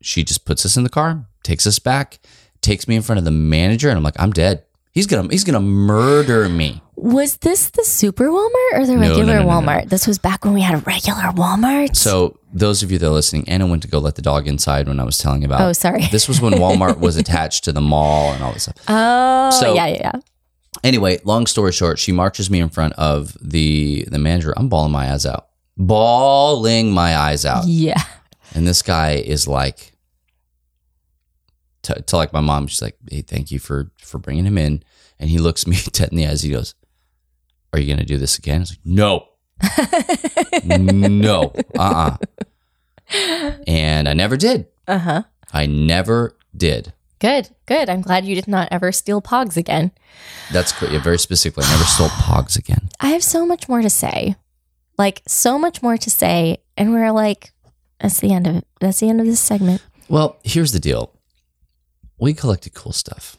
S2: she just puts us in the car, takes us back, takes me in front of the manager, and I'm like, I'm dead. He's gonna he's gonna murder me.
S3: Was this the super Walmart or the regular
S2: no, no, no.
S3: Walmart? This was back when we had a regular Walmart.
S2: So those of you that are listening, Anna went to go let the dog inside when I was telling about.
S3: Oh, sorry.
S2: This was when Walmart was attached to the mall and all this stuff.
S3: oh,
S2: So-
S3: yeah, yeah, yeah.
S2: Anyway, long story short, she marches me in front of the the manager. I'm bawling my eyes out, bawling my eyes out,
S3: Yeah.
S2: and this guy is like, to, to like my mom. She's like, "Hey, thank you for for bringing him in." And he looks me dead in the eyes. He goes, "Are you gonna do this again?" I was like, "No, no, uh, uh And I never did.
S3: Uh huh.
S2: I never did.
S3: Good, good. I'm glad you did not ever steal Pogs again.
S2: That's cr- yeah, very specifically. I never stole Pogs again.
S3: I have so much more to say. Like, so much more to say. And we're like, that's the end of it. That's the end of this segment.
S2: Well, here's the deal. We collected cool stuff,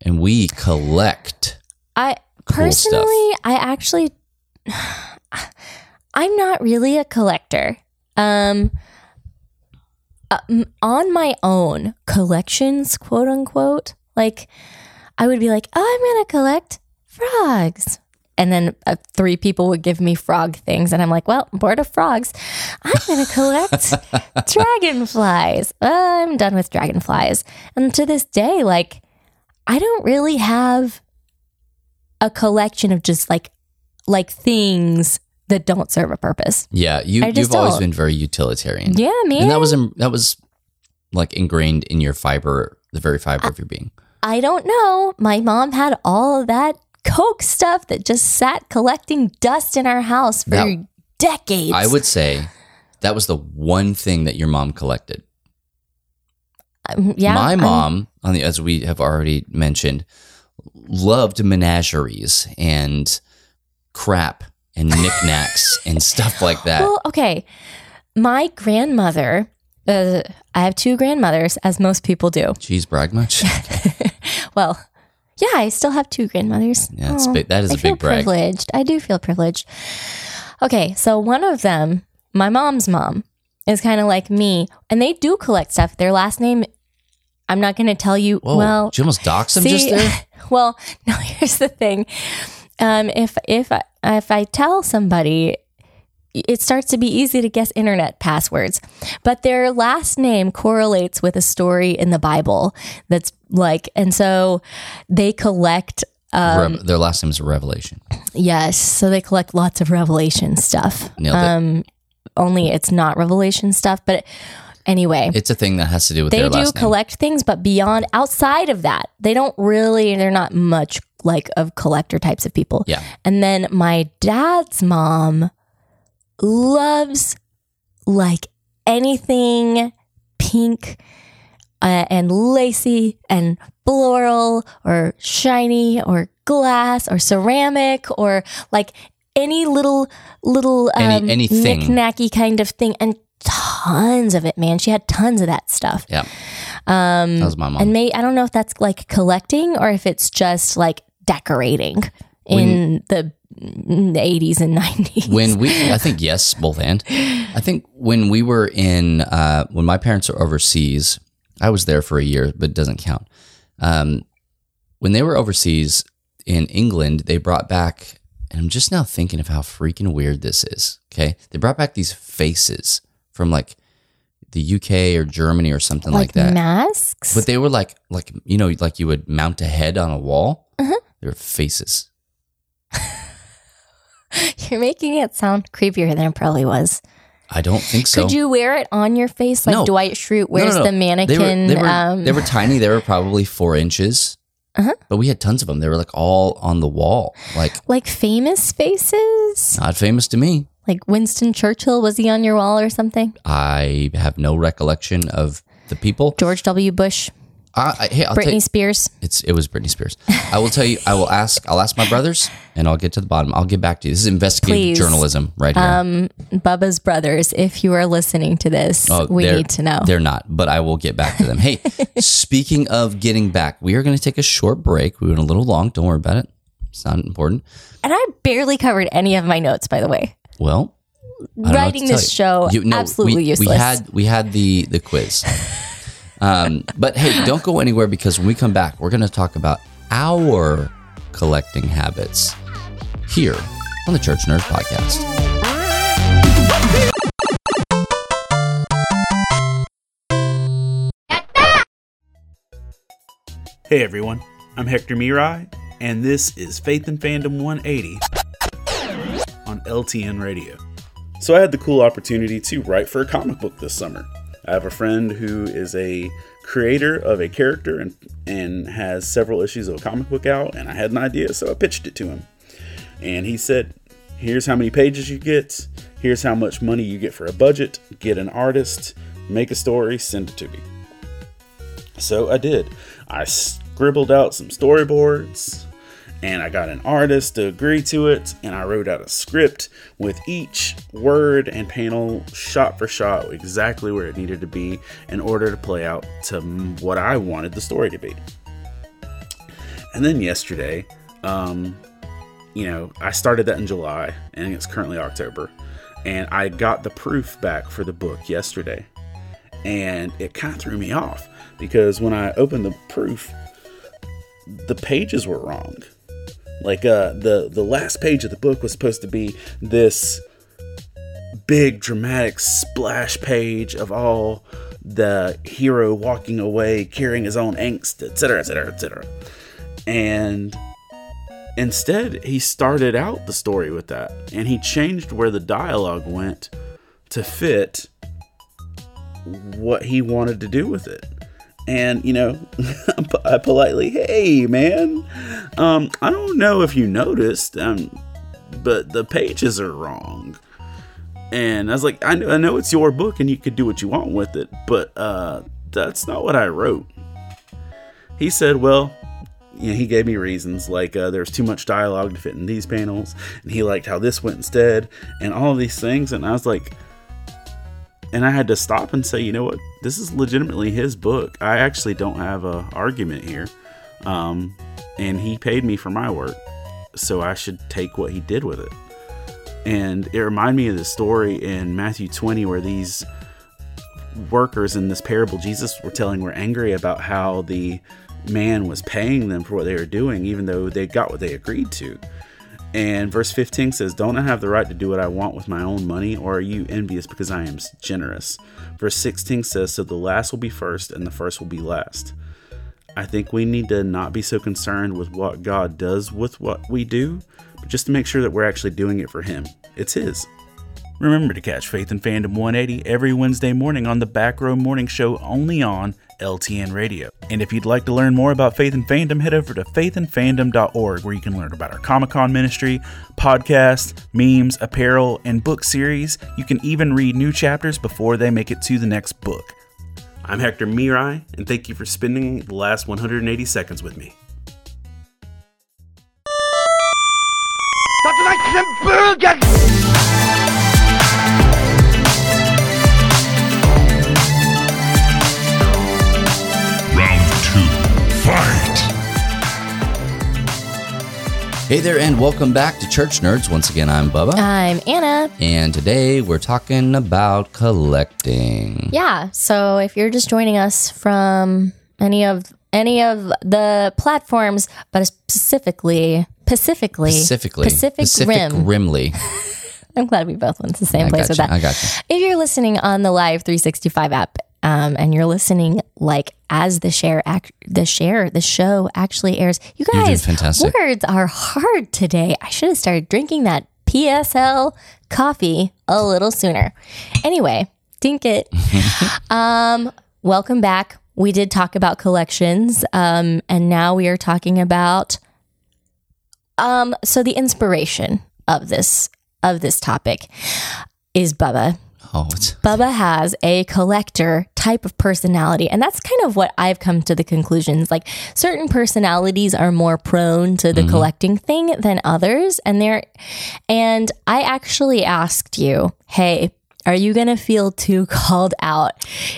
S2: and we collect.
S3: I
S2: Cool stuff.
S3: personally, I actually, I'm not really a collector. Um, uh, on my own collections, quote unquote, like I would be like, oh, I'm gonna collect frogs. And then uh, three people would give me frog things, and I'm like, "Well, I'm bored of frogs. I'm gonna collect dragonflies. Uh, I'm done with dragonflies." And to this day, like, I don't really have a collection of just like like things that don't serve a purpose.
S2: Yeah, you you've always
S3: don't.
S2: been very utilitarian.
S3: Yeah, man.
S2: and that was in, that was like ingrained in your fiber, the very fiber of your being.
S3: I don't know. My mom had all of that Coke stuff that just sat collecting dust in our house for
S2: That-
S3: decades.
S2: I would say that was the one thing that your mom collected.
S3: Um, yeah,
S2: My
S3: I'm-
S2: mom, on the as we have already mentioned, loved menageries and crap and knickknacks and stuff like that.
S3: Well, okay. My grandmother, uh, I have two grandmothers, as most people do.
S2: Cheese brag much?
S3: Well, yeah, I still have two grandmothers.
S2: Yeah, it's
S3: Aw,
S2: big- that is
S3: I
S2: a
S3: feel
S2: big brag.
S3: Privileged. I do feel privileged. Okay, so one of them, my mom's mom, is kind of like me, and they do collect stuff. Their last name, I'm not going to tell you.
S2: Whoa,
S3: well,
S2: did you almost dox him
S3: see,
S2: just there?
S3: well, no. Here's the thing. Um, if if I, if I tell somebody, it starts to be easy to guess internet passwords, but their last name correlates with a story in the Bible that's like, and so they collect. Um,
S2: Rev- their last name is Revelation.
S3: yes, so they collect lots of Revelation stuff.
S2: Nailed it.
S3: Um, only it's not Revelation stuff, but anyway,
S2: It's a thing that has to do with
S3: they
S2: their
S3: do
S2: last name.
S3: collect things, but beyond outside of that, they don't really. They're not much like of collector types of people.
S2: Yeah.
S3: And then my dad's mom loves like anything pink uh, and lacy and floral or shiny or glass or ceramic or like any little little
S2: Any-
S3: um,
S2: anything.
S3: knick-knacky kind of thing. And tons of it man. She had tons of that stuff.
S2: Yeah,
S3: um
S2: that was my mom.
S3: and may I don't know if that's like collecting or if it's just like decorating in the, the 80s and 90s.
S2: when we i think yes both and i think when we were in uh, when my parents were overseas i was there for a year but it doesn't count um, when they were overseas in england they brought back and i'm just now thinking of how freaking weird this is okay they brought back these faces from like the uk or germany or something like,
S3: like
S2: that
S3: masks.
S2: but they were like like you know like you would mount a head on a wall
S3: Uh-huh.
S2: they were faces
S3: You're making it sound creepier than it probably was.
S2: i don't think so
S3: Could you wear it on your face like
S2: No.
S3: Dwight Schrute wears
S2: no, no.
S3: the mannequin?
S2: They were, they were,
S3: um,
S2: they were tiny. They were probably four inches.
S3: Uh-huh.
S2: But we had tons of them. They were like all on the wall. Like
S3: like famous faces?
S2: not famous to me.
S3: Like Winston Churchill, was he on your wall or something?
S2: I have no recollection of the people.
S3: George W. Bush,
S2: I, I, hey, I'll
S3: Britney
S2: you,
S3: Spears.
S2: it's it was Britney Spears. I will tell you. I will ask. I'll ask my brothers, and I'll get to the bottom. I'll get back to you. This is investigative
S3: Please.
S2: journalism right here.
S3: Um, Bubba's brothers, if you are listening to this,
S2: Oh,
S3: we need to know.
S2: They're not, but I will get back to them. Hey, speaking of getting back, we are going to take a short break. We went a little long. Don't worry about it. It's not important.
S3: And I barely covered any of my notes, by the way.
S2: Well, I don't know what
S3: Writing this
S2: tell
S3: show,
S2: you. You- no,
S3: absolutely
S2: we,
S3: useless.
S2: We had we had the the quiz. Um, but hey, don't go anywhere because when we come back, we're going to talk about our collecting habits here on the Church Nerd Podcast.
S5: Hey everyone, I'm Hector Mirai, and this is Faith and Fandom 180 on LTN Radio. So, I had the cool opportunity to write for a comic book this summer. I have a friend who is a creator of a character and, and has several issues of a comic book out, and I had an idea, so I pitched it to him. And he said, Here's how many pages you get, here's how much money you get for a budget, get an artist, make a story, send it to me. So I did. I scribbled out some storyboards and I got an artist to agree to it and I wrote out a script with each word and panel shot for shot exactly where it needed to be in order to play out to what I wanted the story to be. And then yesterday, um, you know, I started that in July and it's currently October. And I got the proof back for the book yesterday. And it kind of threw me off because when I opened the proof, the pages were wrong. Like uh, the the last page of the book was supposed to be this big dramatic splash page of all the hero walking away carrying his own angst, etc., etc., etc. And instead, he started out the story with that, and he changed where the dialogue went to fit what he wanted to do with it. And you know, I politely, hey man, um, I don't know if you noticed, um, but the pages are wrong. And I was like, I know, I know it's your book and you could do what you want with it, but uh, that's not what I wrote. He said, well, you know, he gave me reasons like uh, there's too much dialogue to fit in these panels, and he liked how this went instead, and all these things. And I was like, and I had to stop and say, you know what, this is legitimately his book. I actually don't have a argument here, um, and he paid me for my work, so I should take what he did with it. And it reminded me of the story in Matthew 20 where these workers in this parable Jesus were telling were angry about how the man was paying them for what they were doing, even though they got what they agreed to. And verse 15 says, Don't I have the right to do what I want with my own money, or are you envious because I am generous? Verse 16 says, So the last will be first, and the first will be last. I think we need to not be so concerned with what God does with what we do, but just to make sure that we're actually doing it for Him. It's His. Remember to catch Faith and Fandom 180 every Wednesday morning on the Back Row Morning Show only on LTN Radio. And if you'd like to learn more about Faith and Fandom, head over to faithandfandom.org where you can learn about our Comic Con ministry, podcasts, memes, apparel, and book series. You can even read new chapters before they make it to the next book. I'm Hector Mirai, and thank you for spending the last 180 seconds with me.
S4: Round
S2: Hey there, and welcome back to Church Nerds. Once again, I'm Bubba,
S3: I'm Anna.
S2: and today we're talking about collecting.
S3: Yeah. So if you're just joining us from any of any of the platforms, but specifically specifically,
S2: Specifically,
S3: Pacific,
S2: Pacific
S3: Rim.
S2: Rimley.
S3: I'm glad we both went to the same
S2: I
S3: place with
S2: you.
S3: that.
S2: I got you.
S3: If you're listening on the Live 365 app, um, and you're listening like as the share act, the share the show actually airs, you guys,
S2: fantastic.
S3: words are hard today. I should have started drinking that PSL coffee a little sooner. Anyway, dink it. um, welcome back. We did talk about collections, um, and now we are talking about um, so the inspiration of this of this topic is Bubba.
S2: It's
S3: Bubba has a collector type of personality. And that's kind of what I've come to the conclusions. Like certain personalities are more prone to the mm-hmm. collecting thing than others. And they're, and I actually asked you, hey, are you going to feel too called out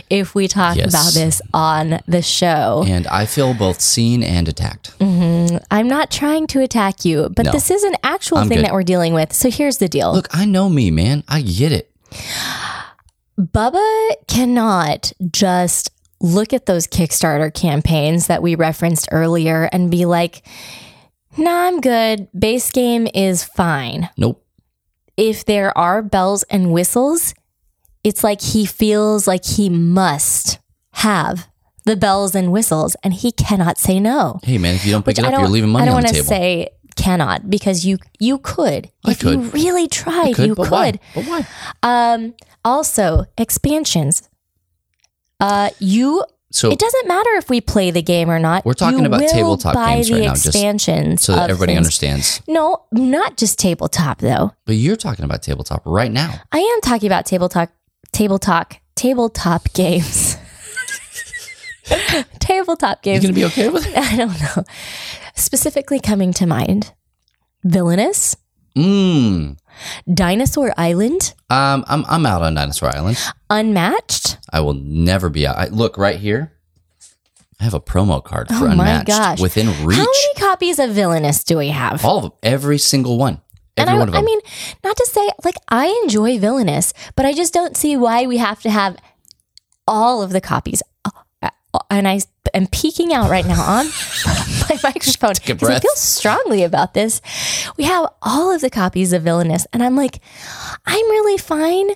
S3: if we talk
S2: Yes.
S3: about this on the show?
S2: and I feel both seen and attacked. Mm-hmm.
S3: I'm not trying to attack you, but
S2: No.
S3: this is an actual
S2: I'm
S3: thing
S2: good.
S3: that we're dealing with. So here's the deal.
S2: Look, I know me, man. I get it.
S3: Bubba cannot just look at those Kickstarter campaigns that we referenced earlier and be like, nah, I'm good. Base game is fine.
S2: Nope.
S3: If there are bells and whistles, it's like he feels like he must have the bells and whistles and he cannot say no.
S2: Hey, man, if you don't pick
S3: Which
S2: it up, you're leaving money
S3: I don't
S2: on the table.
S3: say cannot because you you could.
S2: I
S3: if you really tried,
S2: could,
S3: you
S2: but
S3: could.
S2: why? But why?
S3: Um, also, expansions. Uh, you.
S2: So,
S3: It doesn't matter if we play the game or not.
S2: We're talking
S3: You
S2: about tabletop
S3: buy
S2: games
S3: the
S2: right now, just
S3: expansions
S2: so that everybody
S3: things.
S2: understands.
S3: No, not just tabletop though.
S2: But you're talking about tabletop right now.
S3: I am talking about tabletop, tabletop, tabletop games. tabletop games.
S2: You gonna be okay with it?
S3: I don't know. Specifically coming to mind, Villainous,
S2: Mmm.
S3: Dinosaur Island,
S2: Um, I'm I'm out on Dinosaur Island.
S3: Unmatched.
S2: I will never be out. I, look right here. I have a promo card for
S3: Oh my
S2: Unmatched
S3: gosh.
S2: within reach.
S3: How many copies of Villainous do we have?
S2: All of them, every single one,
S3: And I,
S2: one of them.
S3: I mean, not to say like I enjoy Villainous, but I just don't see why we have to have all of the copies. And I am peeking out right now on my microphone because I feel strongly about this. We have all of the copies of Villainous, and I'm like, I'm really fine.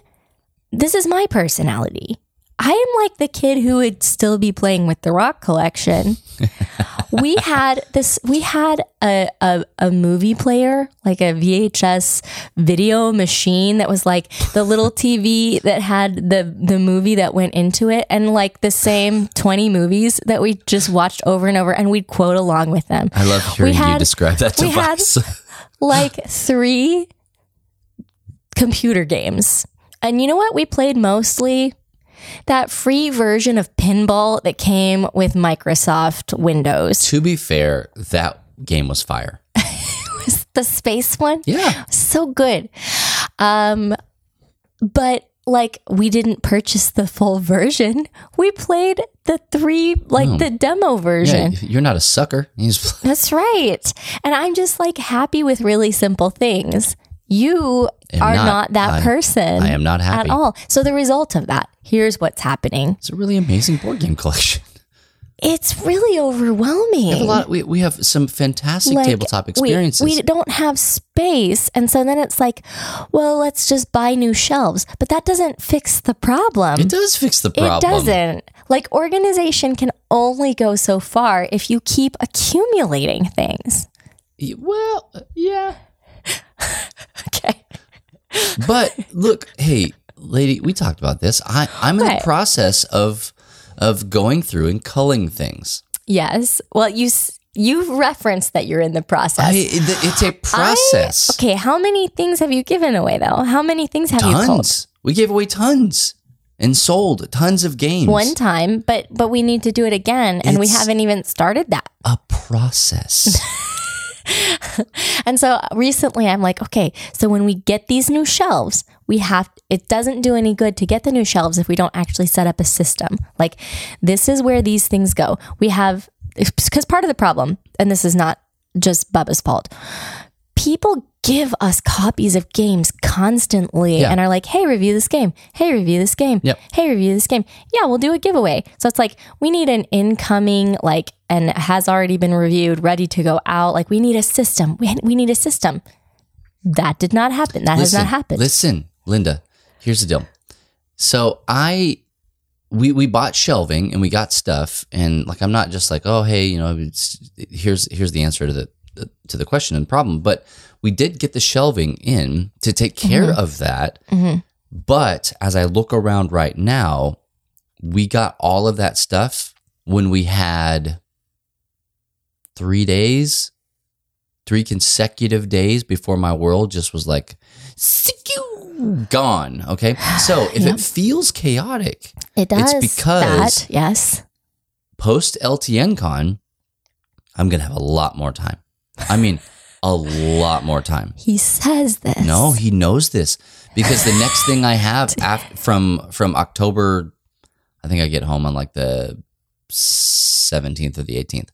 S3: This is my personality. I am like the kid who would still be playing with the rock collection. we had this we had a, a a movie player like a VHS video machine that was like the little TV that had the the movie that went into it and like the same 20 movies that we just watched over and over and we'd quote along with them.
S2: I love hearing you
S3: had-
S2: describe that
S3: we had- like 3 computer games. And you know what we played mostly? That free version of pinball that came with Microsoft Windows.
S2: To be fair, that game was fire.
S3: Was the space one?
S2: Yeah.
S3: So good. Um but like we didn't purchase the full version. We played the three like the demo
S2: Yeah,
S3: version.
S2: you're not a sucker.
S3: That's right. And I'm just like happy with really simple things. You
S2: Am
S3: are
S2: not.
S3: not, that
S2: I-
S3: person.
S2: I am not happy.
S3: at all. So the result of that, here's what's happening.
S2: It's a really amazing board game collection.
S3: It's really overwhelming.
S2: We have a lot. We, we have some fantastic
S3: Like,
S2: tabletop experiences.
S3: We, don't have space. And so then it's like, well, let's just buy new shelves. But that doesn't fix the problem.
S2: it does fix the problem.
S3: It doesn't. Like organization can only go so far if you keep accumulating things.
S2: Well, yeah.
S3: Okay.
S2: But look, hey, lady, we talked about this. I, I'm in
S3: What?
S2: the process of of going through and culling things.
S3: Yes. Well, you you referenced that you're in the process.
S2: I, it's a process.
S3: I- okay, how many things have you given away though? How many things have you called?
S2: Tons. We gave away tons and sold tons of games.
S3: One time, but but we need to do it again, and we haven't even started that.
S2: a process.
S3: And so recently, I'm like, okay, so when we get these new shelves, we have. It doesn't do any good to get the new shelves if we don't actually set up a system. Like, this is where these things go. We have because part of the problem, and this is not just Bubba's fault. People give us copies of games constantly
S2: Yeah.
S3: and are like, hey, review this game. Hey, review this game.
S2: Yep.
S3: Hey, review this game. Yeah, we'll do a giveaway. So it's like, we need an incoming, like, and has already been reviewed, ready to go out. Like, we need a system. We, we need a system. That did not happen. That has not happened.
S2: Listen, Linda, here's the deal. So I we we bought shelving and we got stuff and like I'm not just like, oh hey, you know, it's, here's here's the answer to the to the question and problem, but we did get the shelving in to take care mm-hmm. of that. Mm-hmm. But as I look around right now, we got all of that stuff when we had 3 days three consecutive days before my world just was like gone. Okay. So if
S3: Yep.
S2: it feels chaotic
S3: it does.
S2: It's because-
S3: that, yes.
S2: post LTN con, I'm going to have a lot more time. I mean, a lot more time.
S3: He says this.
S2: No, he knows this because the next thing I have af- from from October, I think I get home on like the 17th or the 18th.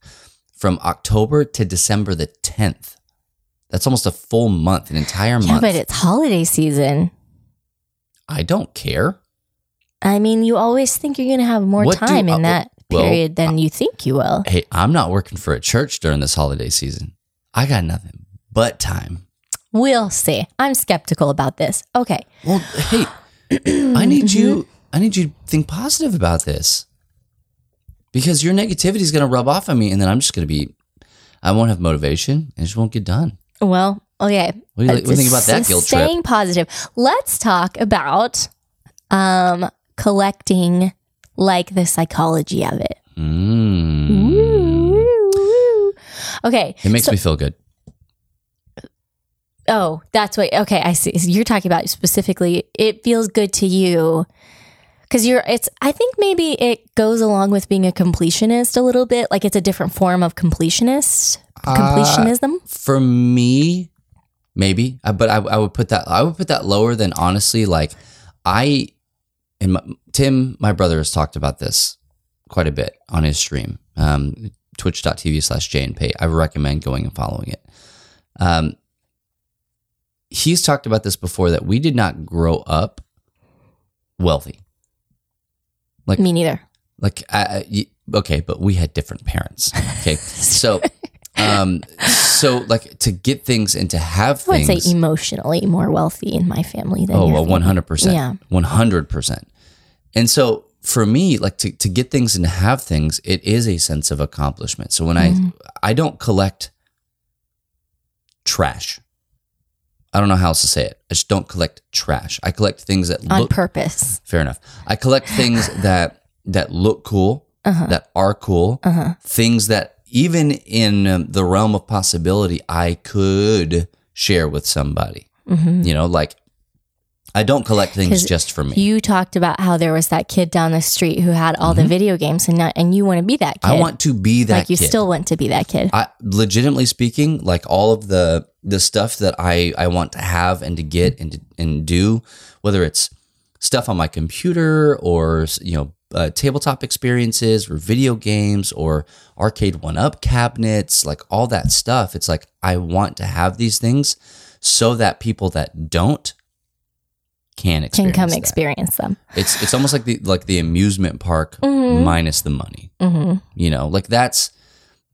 S2: From October to December the 10th. That's almost a full month, an entire
S3: Yeah,
S2: month.
S3: but it's holiday season.
S2: I don't care.
S3: I mean, you always think you're going to have more
S2: What do-
S3: time in
S2: uh,
S3: that
S2: well,
S3: period than you think you will.
S2: Hey, I'm not working for a church during this holiday season. I got nothing but time.
S3: We'll see. I'm skeptical about this. Okay.
S2: Well, hey, I need you. I need you to think positive about this because your negativity is going to rub off on me, and then I'm just going to be. I won't have motivation, and just won't get done.
S3: Well, okay.
S2: What do you, what do you think about that guilt trip?
S3: Staying positive. Let's talk about um, collecting, like the psychology of it.
S2: Mm.
S3: Okay.
S2: It makes
S3: so-
S2: me feel good.
S3: Oh, that's what. Okay, I see. So You're talking about specifically. It feels good to you because you're. It's. I think maybe it goes along with being a completionist a little bit. Like it's a different form of completionist.
S2: Uh,
S3: Completionism.
S2: For me, maybe, Uh, but I, I would put that. I would put that lower than honestly. Like I, and my, Tim, my brother, has talked about this quite a bit on his stream. Um, Twitch.tv slash J and Pay. I recommend going and following it. Um, he's talked about this before that we did not grow up wealthy. Like
S3: Me neither.
S2: like I, okay but we had different parents okay so um so like to get things and to have
S3: I would
S2: things
S3: say emotionally more wealthy in my family than
S2: oh
S3: your
S2: well, 100%
S3: Yeah.
S2: 100% and so for me like to, to get things and to have things it is a sense of accomplishment so when
S3: Mm-hmm.
S2: i i don't collect trash i don't know how else to say it i just don't collect trash i collect things that
S3: on
S2: look
S3: purpose.
S2: Fair enough. I collect things that that look cool,
S3: Uh-huh.
S2: that are cool, things that even in um, the realm of possibility, I could share with somebody.
S3: Mm-hmm.
S2: You know, like I don't collect things just for me.
S3: You talked about how there was that kid down the street who had all the video games, and not, and you want to be that kid.
S2: Mm-hmm. I want to be that
S3: like you
S2: kid.
S3: still want to be that kid.
S2: I legitimately speaking, like all of the the stuff that I I want to have and to get and to, and do, whether it's stuff on my computer or you know uh, tabletop experiences or video games or arcade one up cabinets, like all that stuff. It's like I want to have these things so that people that don't can
S3: can come
S2: that.
S3: experience them.
S2: It's it's almost like the like the amusement park
S3: Mhm.
S2: minus the money.
S3: hmm
S2: You know, like that's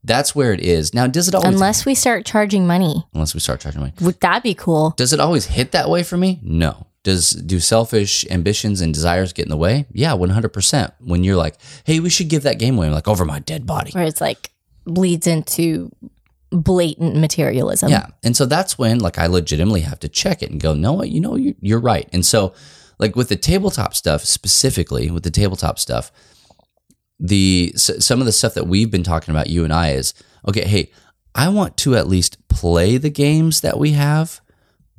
S2: that's where it is. Now, does it always
S3: Unless we start charging money,
S2: unless we start charging money.
S3: would that be cool?
S2: Does it always hit that way for me? No. Does do selfish ambitions and desires get in the way? Yeah, one hundred percent. When you're like, hey, we should give that game away, I'm like over my dead body.
S3: Where it's like bleeds into blatant materialism.
S2: Yeah, and so that's when like I legitimately have to check it and go, no, you know, you- you're right. And so, like with the tabletop stuff specifically, with the tabletop stuff, the s- some of the stuff that we've been talking about, you and I, is okay. Hey, I want to at least play the games that we have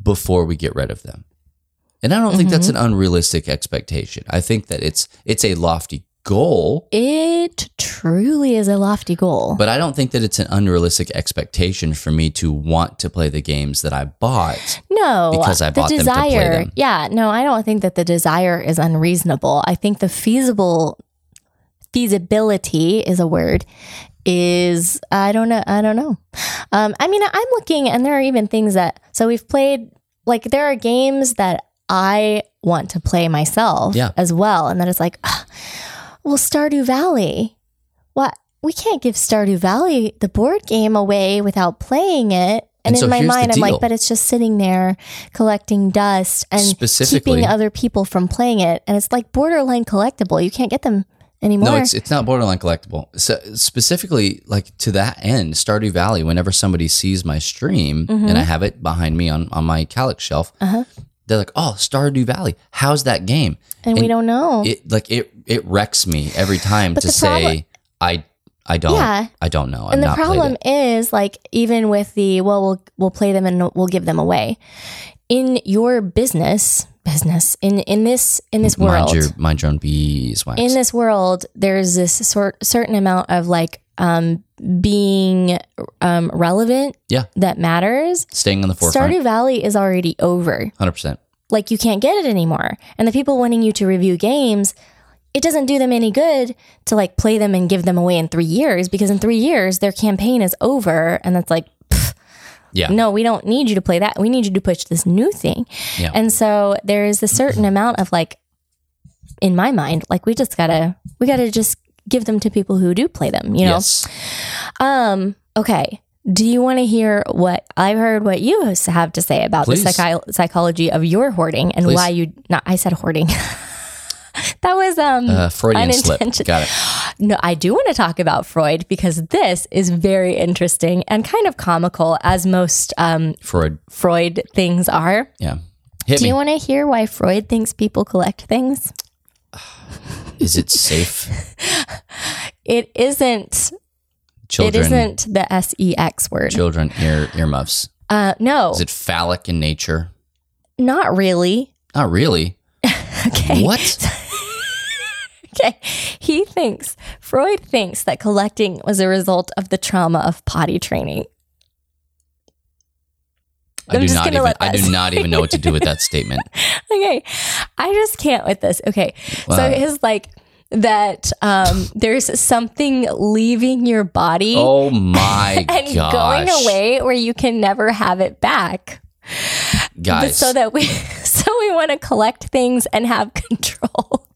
S2: before we get rid of them. And I don't think that's mm-hmm. an unrealistic expectation. I think that it's it's a lofty goal,
S3: It truly is a lofty goal.
S2: but I don't think that it's an unrealistic expectation for me to want to play the games that I bought.
S3: no,
S2: because I
S3: the
S2: bought them to play
S3: desire.
S2: them.
S3: Yeah, no, I don't think that the desire is unreasonable. I think the feasible feasibility is a word. Is I don't know. I don't know. Um, I mean, I'm looking, and there are even things that. So we've played. Like there are games that I want to play myself
S2: Yeah.
S3: as well, and that is like, "Ah, well, Stardew Valley. What we can't give Stardew Valley the board game away without playing it. And,
S2: And so
S3: in my mind, I'm like, but it's just sitting there collecting dust and keeping other people from playing it. And it's like borderline collectible. You can't get them anymore.
S2: No, it's it's not borderline collectible. So specifically, like to that end, Stardew Valley. Whenever somebody sees my stream and I have it behind me on on my Kallax shelf,
S3: Mm-hmm. Uh-huh.
S2: They're like, "Oh, Stardew Valley, how's that game?"
S3: and, we don't know.
S2: It like it it wrecks me every time to say
S3: problem-
S2: I I don't
S3: Yeah.
S2: I don't know. I've
S3: and the problem is like even with the well we'll we'll play them and we'll give them away in your business business in in this in this world
S2: Mind your mind your own beeswax.
S3: in this world there's this sort certain amount of like um being um relevant
S2: Yeah.
S3: that matters
S2: Staying on the forefront,
S3: stardew valley is already over
S2: hundred percent.
S3: like you can't get it anymore and the people wanting you to review games it doesn't do them any good to like play them and give them away in three years because in three years their campaign is over and that's like
S2: Yeah,
S3: no we don't need you to play that we need you to push this new thing
S2: Yeah.
S3: and so there is a certain amount of like in my mind like we just gotta we gotta just give them to people who do play them you know
S2: yes.
S3: um okay do you want to hear what I've heard what you have to say about
S2: Please.
S3: the psychi- psychology of your hoarding and
S2: Please.
S3: why you not I said hoarding. that was um
S2: Uh, Freudian slip. Got it.
S3: No, I do want to talk about Freud because this is very interesting and kind of comical as most um
S2: Freud.
S3: Freud things are.
S2: Yeah. Hit
S3: Do
S2: me.
S3: you want to hear why Freud thinks people collect things?
S2: Is it safe?
S3: It isn't
S2: Children.
S3: it isn't the S E X word.
S2: Children ear earmuffs.
S3: Uh no.
S2: Is it phallic in nature?
S3: not really.
S2: Not really.
S3: Okay.
S2: What?
S3: Okay. He thinks, Freud thinks that collecting was a result of the trauma of potty training.
S2: I
S3: I'm
S2: do not even I do not even know what to do with that statement.
S3: Okay. I just can't with this. Okay. So
S2: Wow.
S3: his like that um there's something leaving your body
S2: Oh my
S3: and
S2: gosh.
S3: going away where you can never have it back. But
S2: Guys.
S3: so that we so we want to collect things and have control.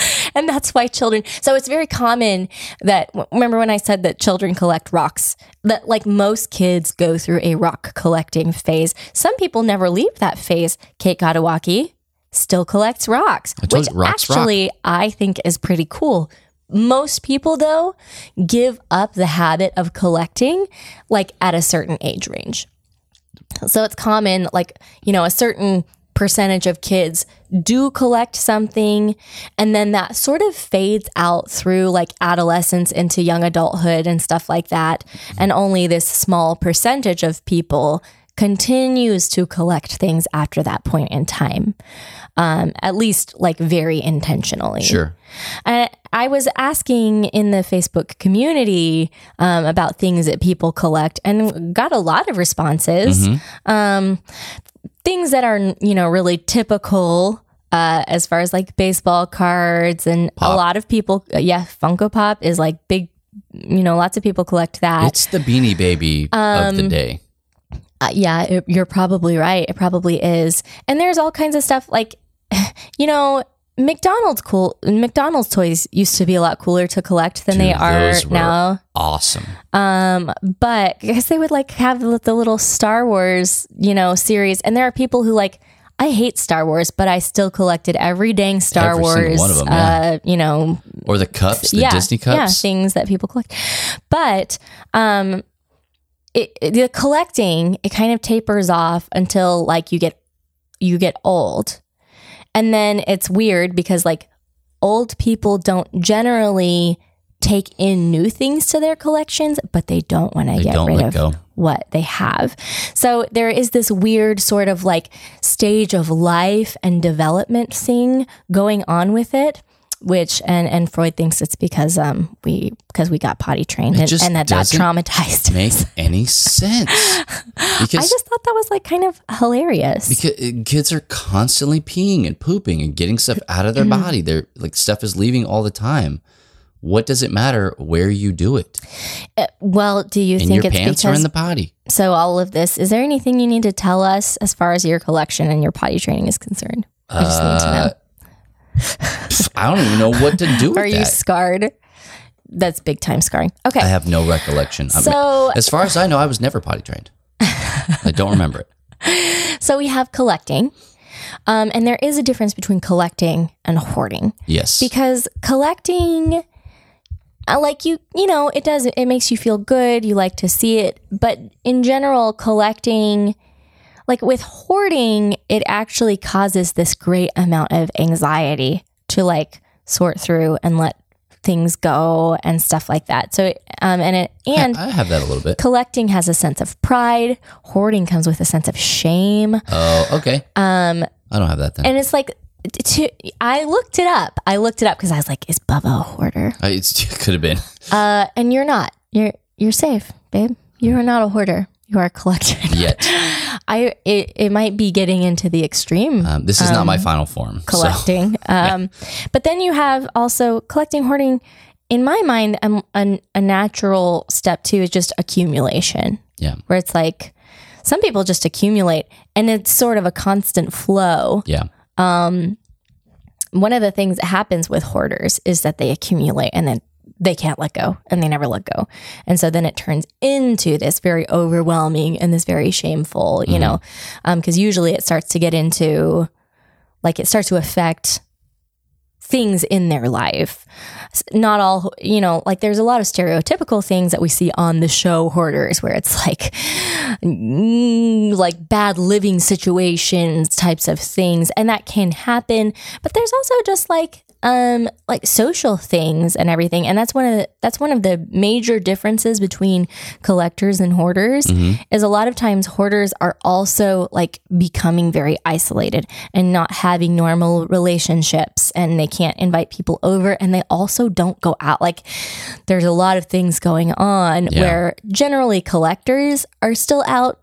S3: And that's why children. So it's very common that remember when I said that children collect rocks. That like most kids go through a rock collecting phase. Some people never leave that phase. Kate Gadawaki still collects rocks, which
S2: rocks rock.
S3: actually I think is pretty cool. Most people though give up the habit of collecting like at a certain age range. So it's common, like, you know, a certain percentage of kids do collect something and then that sort of fades out through like adolescence into young adulthood and stuff like that. And only this small percentage of people continues to collect things after that point in time, um, at least like very intentionally.
S2: Sure.
S3: Uh, I was asking in the Facebook community um, about things that people collect and got a lot of responses. Um, things that are, you know, really typical. Uh, as far as like baseball cards and a lot of people, uh, yeah, Funko Pop is like big, you know, lots of people collect that.
S2: It's the beanie baby of
S3: Um,
S2: the day.
S3: Uh, yeah, it, you're probably right. It probably is. And there's all kinds of stuff like, you know, McDonald's cool. McDonald's toys used to be a lot cooler to collect than they are now.
S2: Awesome.
S3: Um, but I guess they would like have the, the little Star Wars, you know, series. And there are people who like, I hate Star Wars, but I still collected every dang Star
S2: Every
S3: Wars,
S2: one of them, yeah.
S3: uh, you know,
S2: Or the cups, the
S3: yeah,
S2: Disney
S3: yeah,
S2: cups.
S3: things that people collect. But um, it- the collecting it kind of tapers off until like you get you get old, and then it's weird because like old people don't generally take in new things to their collections, but they don't want to get rid of
S2: go.
S3: what they have. So there is this weird sort of like stage of life and development thing going on with it. Which and and Freud thinks it's because um we because we got potty trained and, and that that traumatized
S2: Make
S3: us.
S2: any sense? Because I
S3: just thought that was like kind of hilarious.
S2: because kids are constantly peeing and pooping and getting stuff out of their
S3: Mm-hmm.
S2: body. They're like stuff is leaving all the time. What does it matter where you do it?
S3: Uh, well, do you
S2: And
S3: think
S2: your
S3: it's
S2: pants
S3: because
S2: are in the potty.
S3: so all of this? Is there anything you need to tell us as far as your collection and your potty training is concerned? I just need to know.
S2: I don't even know what to do with
S3: Are you
S2: that.
S3: scarred? That's big time scarring. Okay.
S2: I have no recollection. I mean,
S3: So-
S2: as far as I know, I was never potty trained. I don't remember it.
S3: So we have collecting. Um, and there is a difference between collecting and hoarding
S2: Yes.
S3: because collecting, like you, you know, it does, it makes you feel good. You like to see it. But in general, collecting, like with hoarding, it actually causes this great amount of anxiety to like sort through and let things go and stuff like that. So, um, and it, and
S2: I have that a little bit.
S3: collecting has a sense of pride. Hoarding comes with a sense of shame.
S2: Oh, okay. Um, I don't have that then.
S3: And it's like, to, I looked it up. I looked it up because I was like, "Is Bubba a hoarder?"
S2: I, it could have been.
S3: Uh, and you're not. You're you're safe, babe. You are not a hoarder. You are a collector.
S2: Yet.
S3: I it, it might be getting into the extreme
S2: Um, this is not my final form. so-
S3: collecting. Um, but then you have also collecting, hoarding. In my mind, um, a, a natural step two is just accumulation.
S2: yeah.
S3: where it's like some people just accumulate and it's sort of a constant flow.
S2: Yeah.
S3: Um, one of the things that happens with hoarders is that they accumulate and then they can't let go and they never let go. And so then it turns into this very overwhelming and this very shameful, you know, because usually it starts to get into like it starts to affect things in their life. Not all, you know, like there's a lot of stereotypical things that we see on the show Hoarders where it's like, mm, like bad living situations types of things. And that can happen. But there's also just like, um like social things and everything. And that's one of the that's one of the major differences between collectors and hoarders is a lot of times hoarders are also like becoming very isolated and not having normal relationships and they can't invite people over and they also don't go out. Like there's a lot of things going on
S2: Yeah.
S3: where generally collectors are still out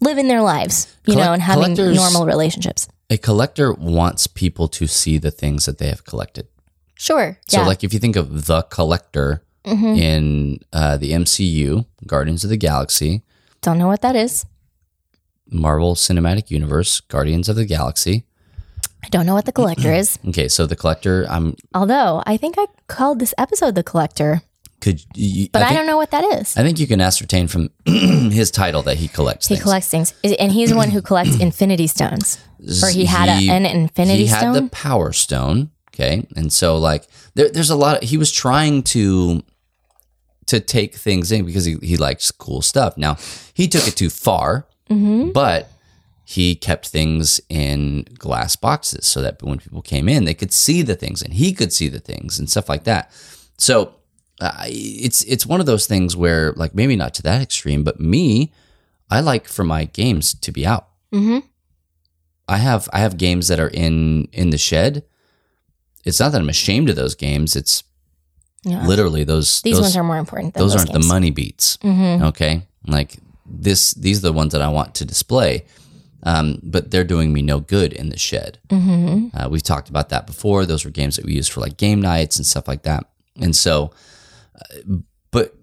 S3: living their lives you
S2: Collect-
S3: know and having normal relationships
S2: A collector wants people to see the things that they have collected.
S3: sure
S2: So,
S3: yeah Mm-hmm.
S2: like, if you think of the collector in uh, the MCU, Guardians of the Galaxy,
S3: don't know what that is
S2: Marvel Cinematic Universe, Guardians of the Galaxy.
S3: i don't know what the collector is
S2: Okay, so the collector, I'm
S3: although i think i called this episode the collector
S2: could, you,
S3: but i,
S2: think,
S3: don't know what that is
S2: I think you can ascertain from his title that he collects
S3: He
S2: things.
S3: collects things, and he's the one who collects infinity stones. Or he had a, an infinity stone.
S2: he had the power stone okay and so like there, there's a lot of, he was trying to to take things in because he, he likes cool stuff now he took it too far
S3: Mm-hmm.
S2: but he kept things in glass boxes so that when people came in they could see the things and he could see the things and stuff like that so it's it's one of those things where like maybe not to that extreme but me I like for my games to be out.
S3: Mm-hmm.
S2: I have I have games that are in in the shed. It's not that I'm ashamed of those games. It's
S3: Yeah.
S2: literally those
S3: These
S2: those,
S3: ones are more important than
S2: those
S3: those
S2: aren't
S3: games.
S2: the money beats.
S3: Mm-hmm.
S2: Okay, like this these are the ones that I want to display. Um, but they're doing me no good in the shed.
S3: Mm-hmm.
S2: Uh, we've talked about that before. Those were games that we used for like game nights and stuff like that. And so, but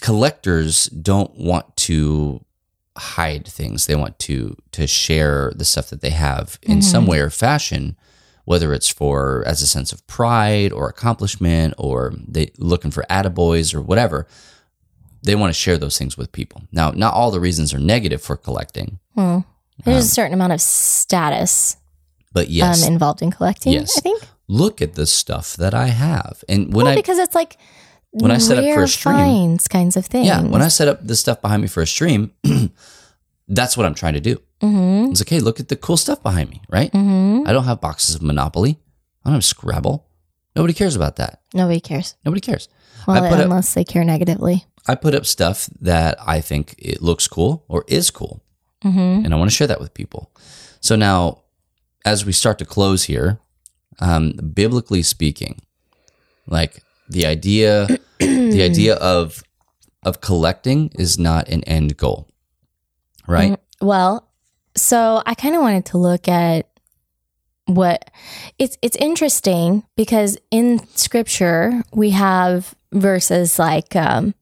S2: collectors don't want to hide things. They want to to share the stuff that they have in some mm-hmm. way or fashion, whether it's for as a sense of pride or accomplishment or they looking for attaboys or whatever. They want to share those things with people. Now, not all the reasons are negative for collecting,
S3: Well, there's a um, certain amount of status
S2: but um, yes,
S3: um, involved in collecting.
S2: Yes.
S3: I think.
S2: look at the stuff that I have. And when
S3: well,
S2: I
S3: because it's like
S2: when I set up for a stream-
S3: finds kinds of things.
S2: yeah, when I set up the stuff behind me for a stream, that's what I'm trying to do.
S3: mm-hmm.
S2: It's like, hey, look at the cool stuff behind me, right?
S3: Mm-hmm.
S2: I don't have boxes of Monopoly. I don't have Scrabble. Nobody cares about that.
S3: Nobody cares.
S2: Nobody cares.
S3: Well,
S2: put up
S3: unless they care negatively.
S2: I put up stuff that I think it looks cool or is cool,
S3: Mm-hmm.
S2: and I want to share that with people. So now, as we start to close here, um, biblically speaking, like the idea, the idea of of collecting is not an end goal, right?
S3: Well, so I kind of wanted to look at what it's it's interesting because in scripture we have verses like um,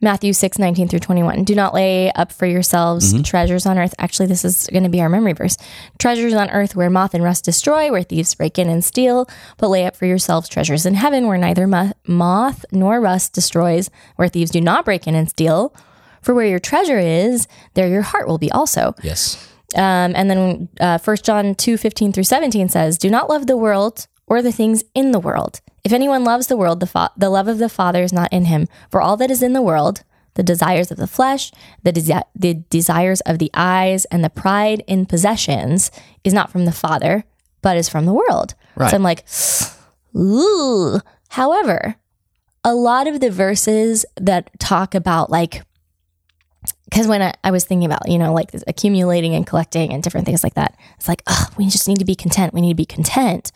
S3: Matthew 6, 19 through 21. Do not lay up for yourselves
S2: Mm-hmm.
S3: treasures on earth. Actually, this is going to be our memory verse. Treasures on earth where moth and rust destroy, where thieves break in and steal, but lay up for yourselves treasures in heaven where neither moth nor rust destroys, where thieves do not break in and steal. For where your treasure is, there your heart will be also.
S2: Yes.
S3: Um, and then uh, 1 John 2 15 through 17 says, Do not love the world or the things in the world. If anyone loves the world, the, fa- the love of the Father is not in him. For all that is in the world, the desires of the flesh, the, desi- the desires of the eyes, and the pride in possessions is not from the Father, but is from the world.
S2: Right.
S3: So I'm like, ooh. However, a lot of the verses that talk about like because when I, I was thinking about you know like this accumulating and collecting and different things like that it's like oh we just need to be content we need to be content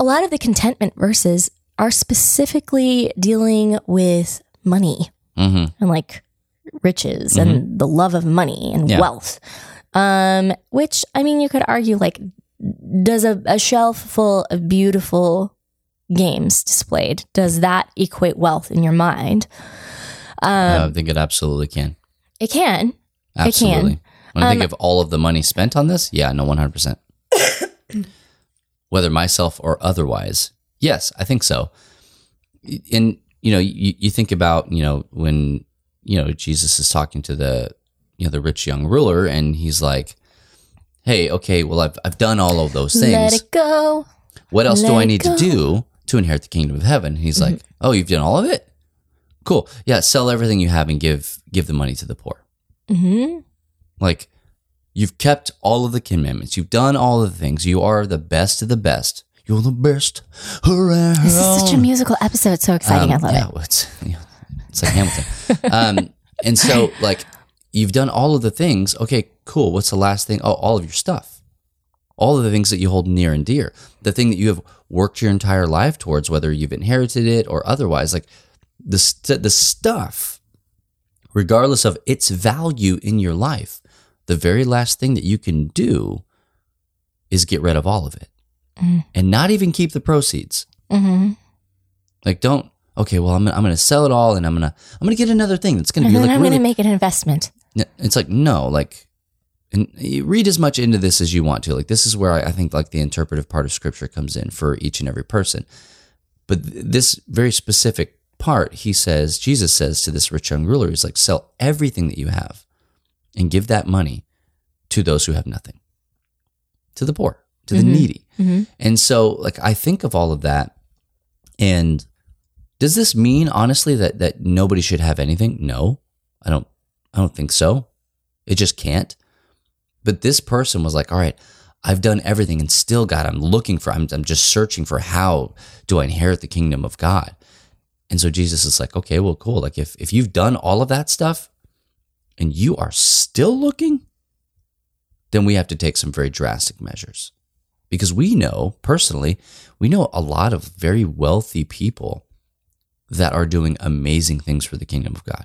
S3: a lot of the contentment verses are specifically dealing with money
S2: hmm
S3: and like riches and the love of money and
S2: Yeah.
S3: wealth um which i mean you could argue like does a, a shelf full of beautiful games displayed does that equate wealth in your mind um
S2: I think it absolutely can.
S3: it can It can.
S2: Absolutely. When I think
S3: Um,
S2: of all of the money spent on this, yeah, no, one hundred percent. Whether myself or otherwise, yes, I think so. And you know, you, you think about you know when you know Jesus is talking to the you know the rich young ruler, and he's like, "Hey, okay, well, I've I've done all of those things.
S3: let it go
S2: what else do I need to
S3: go." Mm-hmm.
S2: do to inherit the kingdom of heaven?" He's like, "Oh, you've done all of it. Cool. Yeah, sell everything you have and give give the money to the poor."
S3: Mm-hmm.
S2: Like you've kept all of the commandments. You've done all of the things. You are the best of the best. You're the best around.
S3: this is such a musical episode it's so exciting i
S2: Um,
S3: love
S2: yeah,
S3: it
S2: well, it's, you know, it's like Hamilton. um, and so, like, you've done all of the things. Okay, cool. What's the last thing? Oh, all of your stuff. All of the things that you hold near and dear. The thing that you have worked your entire life towards, whether you've inherited it or otherwise. Like, the, st- the stuff, regardless of its value in your life, the very last thing that you can do is get rid of all of it
S3: Mm.
S2: and not even keep the proceeds.
S3: hmm
S2: Like, don't. Okay, well, I'm gonna, I'm gonna sell it all, and I'm gonna I'm gonna get another thing that's gonna be
S3: then
S2: like
S3: i'm
S2: really.
S3: going to make an investment
S2: it's like no, like, and you read as much into this as you want to. Like, this is where I, I think like the interpretive part of Scripture comes in for each and every person. But th- this very specific part, he says, Jesus says to this rich young ruler, he's like, sell everything that you have, and give that money to those who have nothing, to the poor, to the needy.
S3: Mhm.
S2: And so, like, I think of all of that, and does this mean honestly that that nobody should have anything? No, I don't. I don't think so. It just can't. But this person was like, all right, I've done everything, and still, God, I'm looking for. I'm, I'm just searching for how do I inherit the kingdom of God. And so Jesus is like, okay, well, cool. Like if if you've done all of that stuff, and you are still looking, then we have to take some very drastic measures. Because we know, personally, we know a lot of very wealthy people that are doing amazing things for the kingdom of God.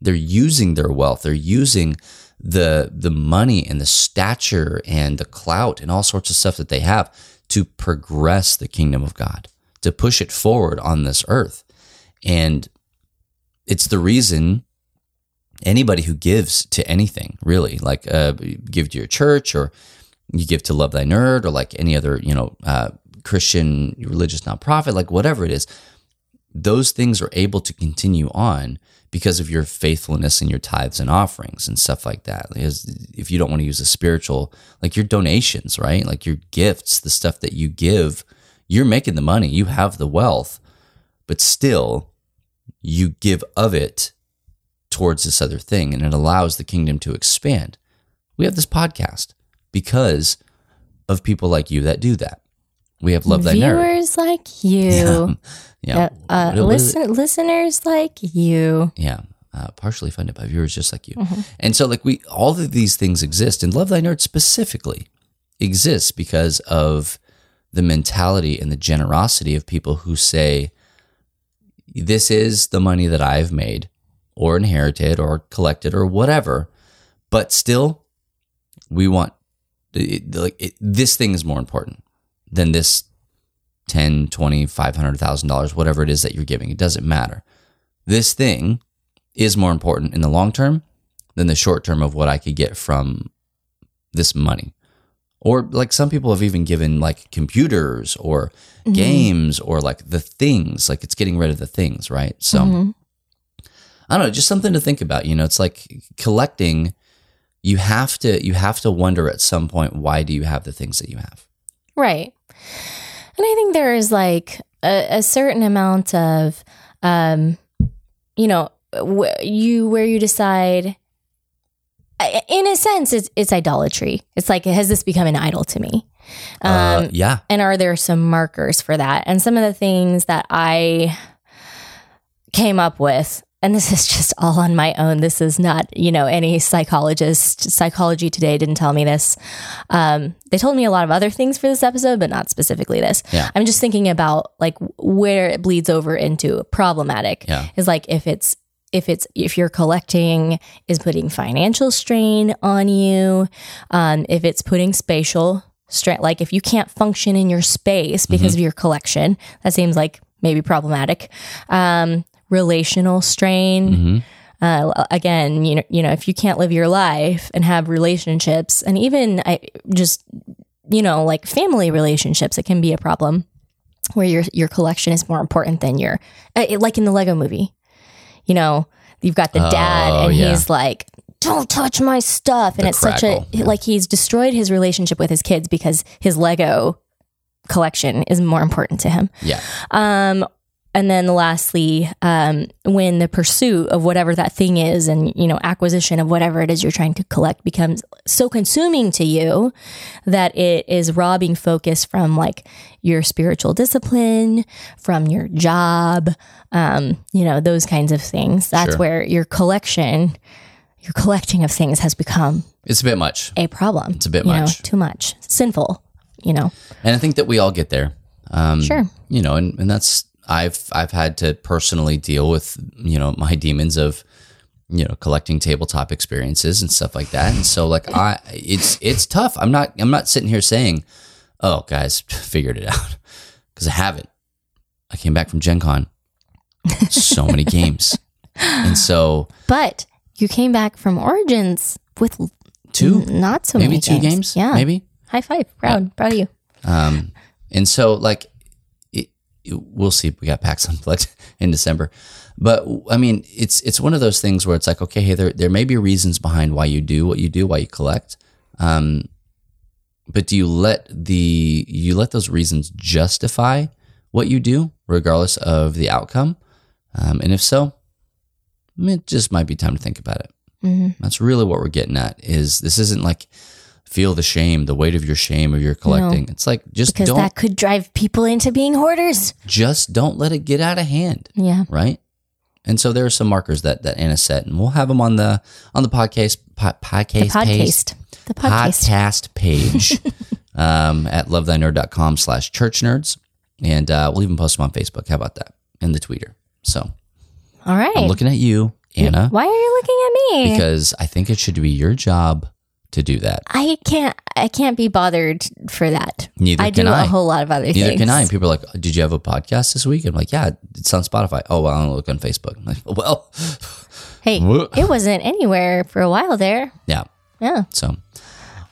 S2: They're using their wealth, they're using the the money and the stature and the clout and all sorts of stuff that they have to progress the kingdom of God, to push it forward on this earth. And it's the reason anybody who gives to anything, really, like uh, give to your church or you give to Love Thy Nerd or like any other, you know, uh, Christian religious nonprofit, like whatever it is, those things are able to continue on because of your faithfulness and your tithes and offerings and stuff like that. Because if you don't want to use a spiritual, like your donations, right? Like your gifts, the stuff that you give, you're making the money, you have the wealth, but still you give of it towards this other thing and it allows the kingdom to expand. We have this podcast because of people like you that do that. We have Love Thy Nerd.
S3: Viewers like you.
S2: Yeah.
S3: Uh, uh,
S2: What- what is
S3: listen, listeners like you.
S2: Yeah. Uh, partially funded by viewers just like you. And so, like, we, all of these things exist, and Love Thy Nerd specifically exists because of the mentality and the generosity of people who say, This is the money that I've made, or inherited, or collected, or whatever, but still, we want, it, like, it, this thing is more important than this 10 20 500000 dollars whatever it is that you're giving it doesn't matter this thing is more important in the long term than the short term of what I could get from this money. Or like some people have even given like computers or mm-hmm. games or like the things, like it's getting rid of the things, right? So mm-hmm. I don't know, just something to think about. You know, it's like collecting. You have to you have to wonder at some point why do you have the things that you have?
S3: Right. And I think there is like a, a certain amount of, um, you know, wh- you where you decide. In a sense, it's it's idolatry. It's like, has this become an idol to me? Um,
S2: uh, yeah,
S3: and are there some markers for that? And some of the things that I came up with, and this is just all on my own. This is not, you know, any psychologist. Psychology Today didn't tell me this. Um, they told me a lot of other things for this episode, but not specifically this.
S2: Yeah.
S3: I'm just thinking about like where it bleeds over into problematic.
S2: Yeah.
S3: Is like if it's if it's if you're collecting is putting financial strain on you um, if it's putting spatial strain like if you can't function in your space because of your collection that seems like maybe problematic um, relational strain uh, again you know you know if you can't live your life and have relationships and even I, just you know like family relationships it can be a problem where your your collection is more important than your uh, like in the lego movie you know, you've got the dad
S2: Oh,
S3: and
S2: yeah.
S3: he's like, don't touch my stuff. And
S2: The
S3: it's such a, like he's destroyed his relationship with his kids because his Lego collection is more important to him.
S2: yeah,
S3: Um, and then lastly, um, when the pursuit of whatever that thing is and, you know, acquisition of whatever it is you're trying to collect becomes so consuming to you that it is robbing focus from like your spiritual discipline, from your job, um, you know, those kinds of things. That's
S2: Sure.
S3: where your collection, your collecting of things has become
S2: it's a bit much.
S3: a problem.
S2: It's a bit
S3: you know,
S2: much.
S3: too much. Sinful, you know.
S2: And I think that we all get there. Um,
S3: Sure.
S2: You know, and, and that's I've I've had to personally deal with you know my demons of you know collecting tabletop experiences and stuff like that. And so like I it's it's tough. I'm not I'm not sitting here saying, oh guys figured it out because I haven't. I came back from Gen Con, so many games, and so
S3: But you came back from Origins with
S2: two
S3: not so
S2: maybe
S3: many
S2: two games,
S3: games. Yeah.
S2: maybe
S3: High five. Proud. Proud of you.
S2: Um, and so like, we'll see. If we got PAX Unplugged in December, but I mean, it's it's one of those things where it's like, okay, hey, there there may be reasons behind why you do what you do, why you collect. Um, but do you let the you let those reasons justify what you do, regardless of the outcome? Um, and if so, it just might be time to think about it.
S3: Mhm.
S2: That's really what we're getting at. Is this isn't like feel the shame, the weight of your shame of your collecting. It's like just
S3: Because
S2: don't
S3: that could drive people into being hoarders.
S2: just don't let it get out of hand,
S3: Yeah.
S2: right? And so there are some markers that that Anna set, and we'll have them on the on the podcast po- podcast
S3: The
S2: page-
S3: podcast. The podcast.
S2: podcast page um, at lovethynerd.com slash church nerds. And uh, we'll even post them on Facebook. How about that? And the tweeter. So
S3: All right.
S2: I'm looking at you, Anna,
S3: Why are you looking at me?
S2: because I think it should be your job to do that.
S3: I can't. I can't be bothered for that.
S2: Neither
S3: I
S2: can
S3: do
S2: I.
S3: a whole lot of other
S2: Neither
S3: things.
S2: can I. And people are like, Did you have a podcast this week? I'm like, Yeah, it's on Spotify. Oh, well, I don't look on Facebook. I'm like, Well,
S3: Hey, it wasn't anywhere for a while there.
S2: yeah.
S3: Yeah.
S2: So,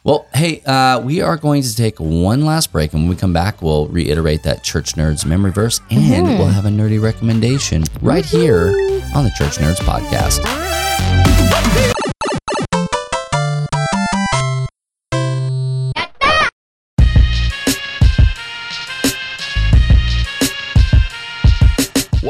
S2: well, hey, uh, we are going to take one last break, and when we come back, we'll reiterate that Church Nerds memory verse, and
S3: Mm-hmm.
S2: we'll have a nerdy recommendation right here on the Church Nerds podcast.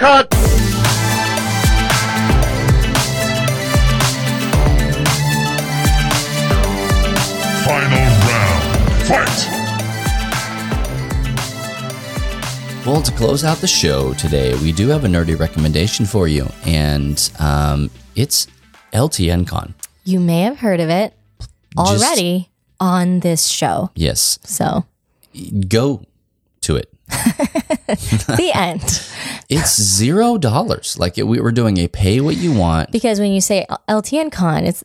S4: Tiger uppercut. Final round. Fight.
S2: Well, to close out the show today, we do have a nerdy recommendation for you, and um, it's LTNCon.
S3: You may have heard of it already on this show.
S2: Yes,
S3: So,
S2: go to it.
S3: the end.
S2: It's zero dollars. Like it, we were doing a pay what you want.
S3: Because when you say LTN Con, it's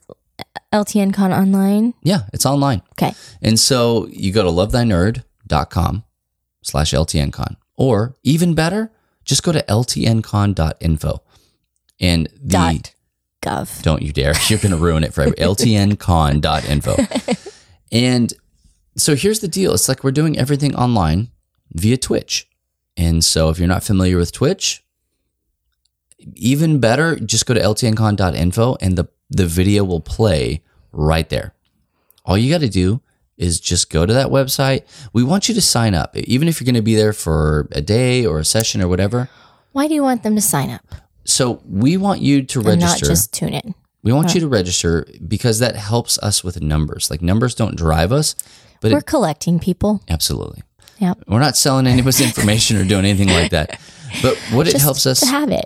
S3: LTN Con online.
S2: Yeah, it's online.
S3: Okay.
S2: And so you go to lovethynerd.com slash LTNCon. Or even better, just go to ltncon.info. And the
S3: Dot gov.
S2: don't you dare, you're gonna ruin it for ltncon.info. and so here's the deal. It's like we're doing everything online via Twitch. And so if you're not familiar with Twitch, even better, just go to ltncon.info and the, the video will play right there. All you got to do is just go to that website. We want you to sign up, even if you're going to be there for a day or a session or whatever.
S3: Why do you want them to sign up
S2: So we want you to
S3: and not
S2: register.
S3: just tune in?
S2: we want you to register because that helps us with numbers. Like numbers don't drive us, but
S3: We're
S2: it,
S3: collecting people.
S2: absolutely.
S3: Yep.
S2: We're not selling anybody's information or doing anything like that. But what it helps us
S3: to have it.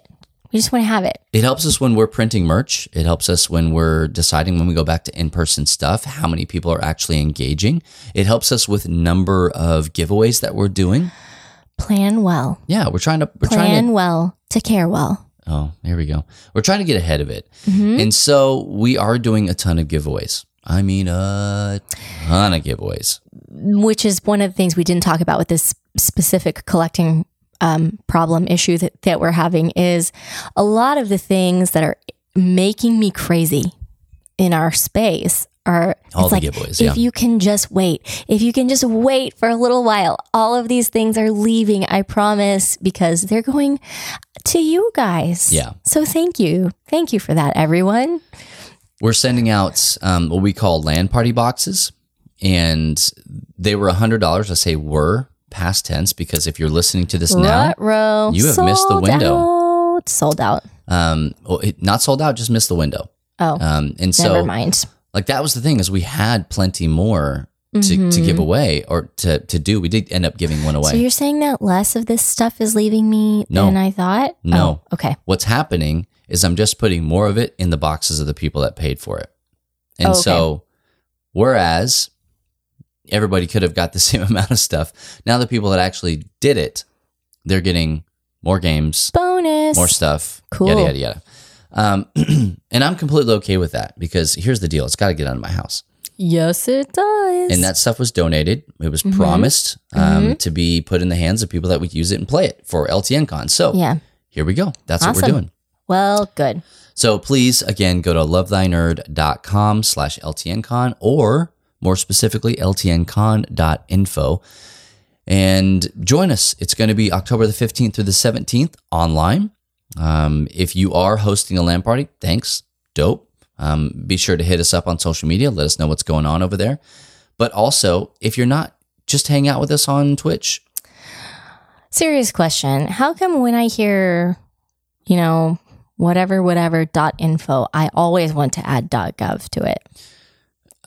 S3: We just want to have it.
S2: It helps us when we're printing merch. It helps us when we're deciding when we go back to in-person stuff, how many people are actually engaging. It helps us with number of giveaways that we're doing.
S3: Plan well.
S2: Yeah, we're trying to we're
S3: Plan
S2: trying to
S3: well to care well.
S2: Oh, here we go. We're trying to get ahead of it.
S3: Mm-hmm.
S2: And so we are doing a ton of giveaways. I mean a ton of giveaways.
S3: which is one of the things we didn't talk about with this specific collecting um, problem issue that, that we're having is a lot of the things that are making me crazy in our space are
S2: All
S3: it's
S2: the
S3: like,
S2: giveaways,
S3: if you can just wait if you can just wait for a little while all of these things are leaving i promise because they're going to you guys
S2: Yeah.
S3: so thank you thank you for that everyone
S2: We're sending out um, what we call LAN party boxes, and they were $100. I say were past tense because if you're listening to this now,
S3: Ruh-roh.
S2: you have missed the window.
S3: out. sold out
S2: um, well, it, not sold out, just missed the window.
S3: oh
S2: Um, and so,
S3: never mind
S2: like that was the thing is we had plenty more to, to give away or to, to do. We did end up giving one away.
S3: Mm-hmm. So you're saying that less of this stuff is leaving me
S2: No.
S3: than I thought?
S2: No.
S3: Oh, okay.
S2: What's happening is I'm just putting more of it in the boxes of the people that paid for it. And
S3: Oh, okay.
S2: so, whereas everybody could have got the same amount of stuff, now the people that actually did it, they're getting more games,
S3: Bonus.
S2: more stuff,
S3: Cool.
S2: yada yada yada. Um, and I'm completely okay with that because here's the deal: it's got to get out of my house.
S3: Yes, it does.
S2: and that stuff was donated. It was
S3: Mm-hmm.
S2: promised um, to be put in the hands of people that would use it and play it for LTN Con. So
S3: yeah.
S2: here we go. That's what we're doing.
S3: Well, good.
S2: So please, again, go to lovethynerd.com slash LTNCon or more specifically, ltncon.info and join us. It's going to be October the 15th through the 17th online. Um, if you are hosting a LAN party, thanks. Dope. Um, be sure to hit us up on social media. Let us know what's going on over there. But also, if you're not, just hang out with us on Twitch.
S3: Serious question. How come when I hear, you know, whatever, whatever dot info, I always want to add dot gov to it?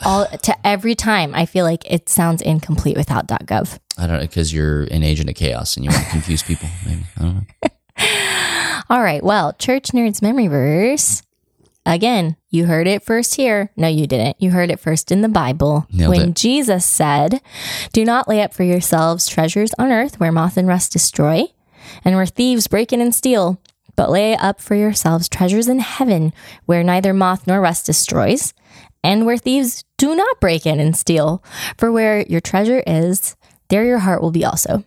S3: All to every time I feel like it sounds incomplete without dot gov.
S2: I don't know, because you're an agent of chaos and you want to confuse people. Maybe. I don't know.
S3: All right. Well, Church Nerds Memory Verse. Again, you heard it first here. No, you didn't. You heard it first in the Bible.
S2: Nailed
S3: when
S2: it.
S3: Jesus said, Do not lay up for yourselves treasures on earth where moth and rust destroy, and where thieves break in and steal, but lay up for yourselves treasures in heaven where neither moth nor rust destroys, and where thieves do not break in and steal. For where your treasure is, there your heart will be also.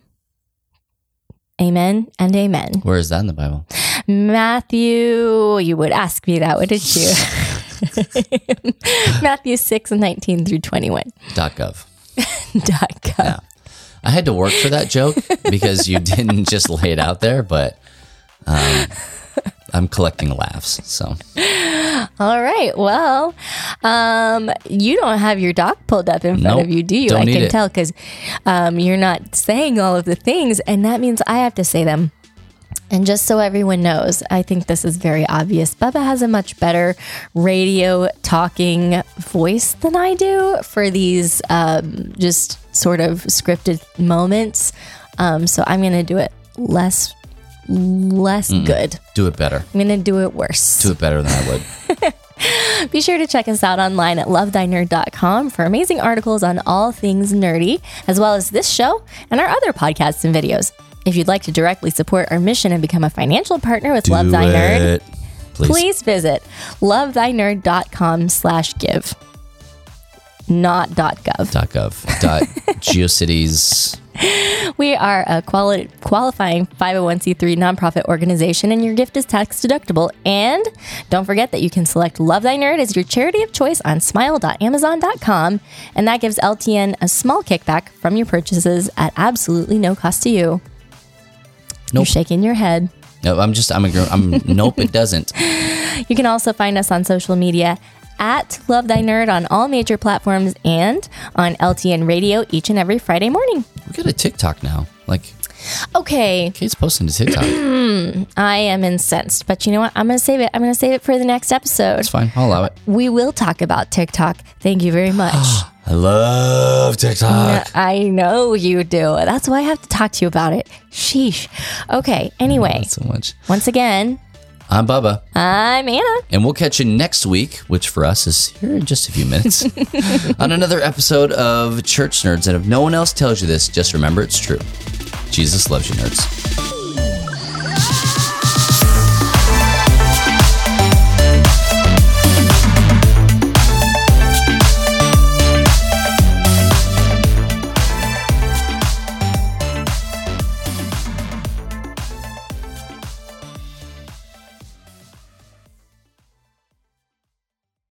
S3: Amen and amen.
S2: Where is that in the Bible?
S3: Matthew, you would ask me that, wouldn't you? Matthew 6 and 19 through 21.
S2: Dot .gov.
S3: Dot gov.
S2: I had to work for that joke because you didn't just lay it out there, but um, I'm collecting laughs. So
S3: All right. Well, um, you don't have your doc pulled up in front
S2: Nope,
S3: of you, do you? I can
S2: it.
S3: tell because um, you're not saying all of the things, and that means I have to say them. And just so everyone knows, I think this is very obvious. Bubba has a much better radio talking voice than I do for these um, just sort of scripted moments. Um, so I'm going to do it less less good.
S2: do it better.
S3: I'm going to do it worse.
S2: Do it better than I would.
S3: Be sure to check us out online at lovethynerd.com for amazing articles on all things nerdy, as well as this show and our other podcasts and videos. If you'd like to directly support our mission and become a financial partner with Love
S2: Do
S3: Thy Nerd.
S2: Please.
S3: please visit lovethynerd.com slash give. Not .gov.
S2: Dot .gov. Dot GeoCities.
S3: We are a quali- qualifying 501c3 nonprofit organization, and your gift is tax deductible. And don't forget that you can select Love Thy Nerd as your charity of choice on smile.amazon.com, and that gives LTN a small kickback from your purchases at absolutely no cost to you. You're
S2: Nope.
S3: shaking your head.
S2: No, I'm just, I'm a girl. I'm, nope, it doesn't.
S3: You can also find us on social media at Love Thy Nerd on all major platforms and on LTN Radio each and every Friday morning.
S2: We got a TikTok now. Like,
S3: Okay,
S2: Kate's posting to TikTok.
S3: I am incensed, but you know what? I'm going to save it. I'm going to save it for the next episode.
S2: It's fine. I'll allow it.
S3: We will talk about TikTok. Thank you very much.
S2: I love TikTok.
S3: I know you do. That's why I have to talk to you about it. Sheesh. Okay, anyway,
S2: so much.
S3: once again,
S2: I'm Bubba,
S3: I'm Anna.
S2: and we'll catch you next week, which for us is here in just a few minutes, on another episode of Church Nerds. And if no one else tells you this, just remember it's true. Jesus loves you, nerds.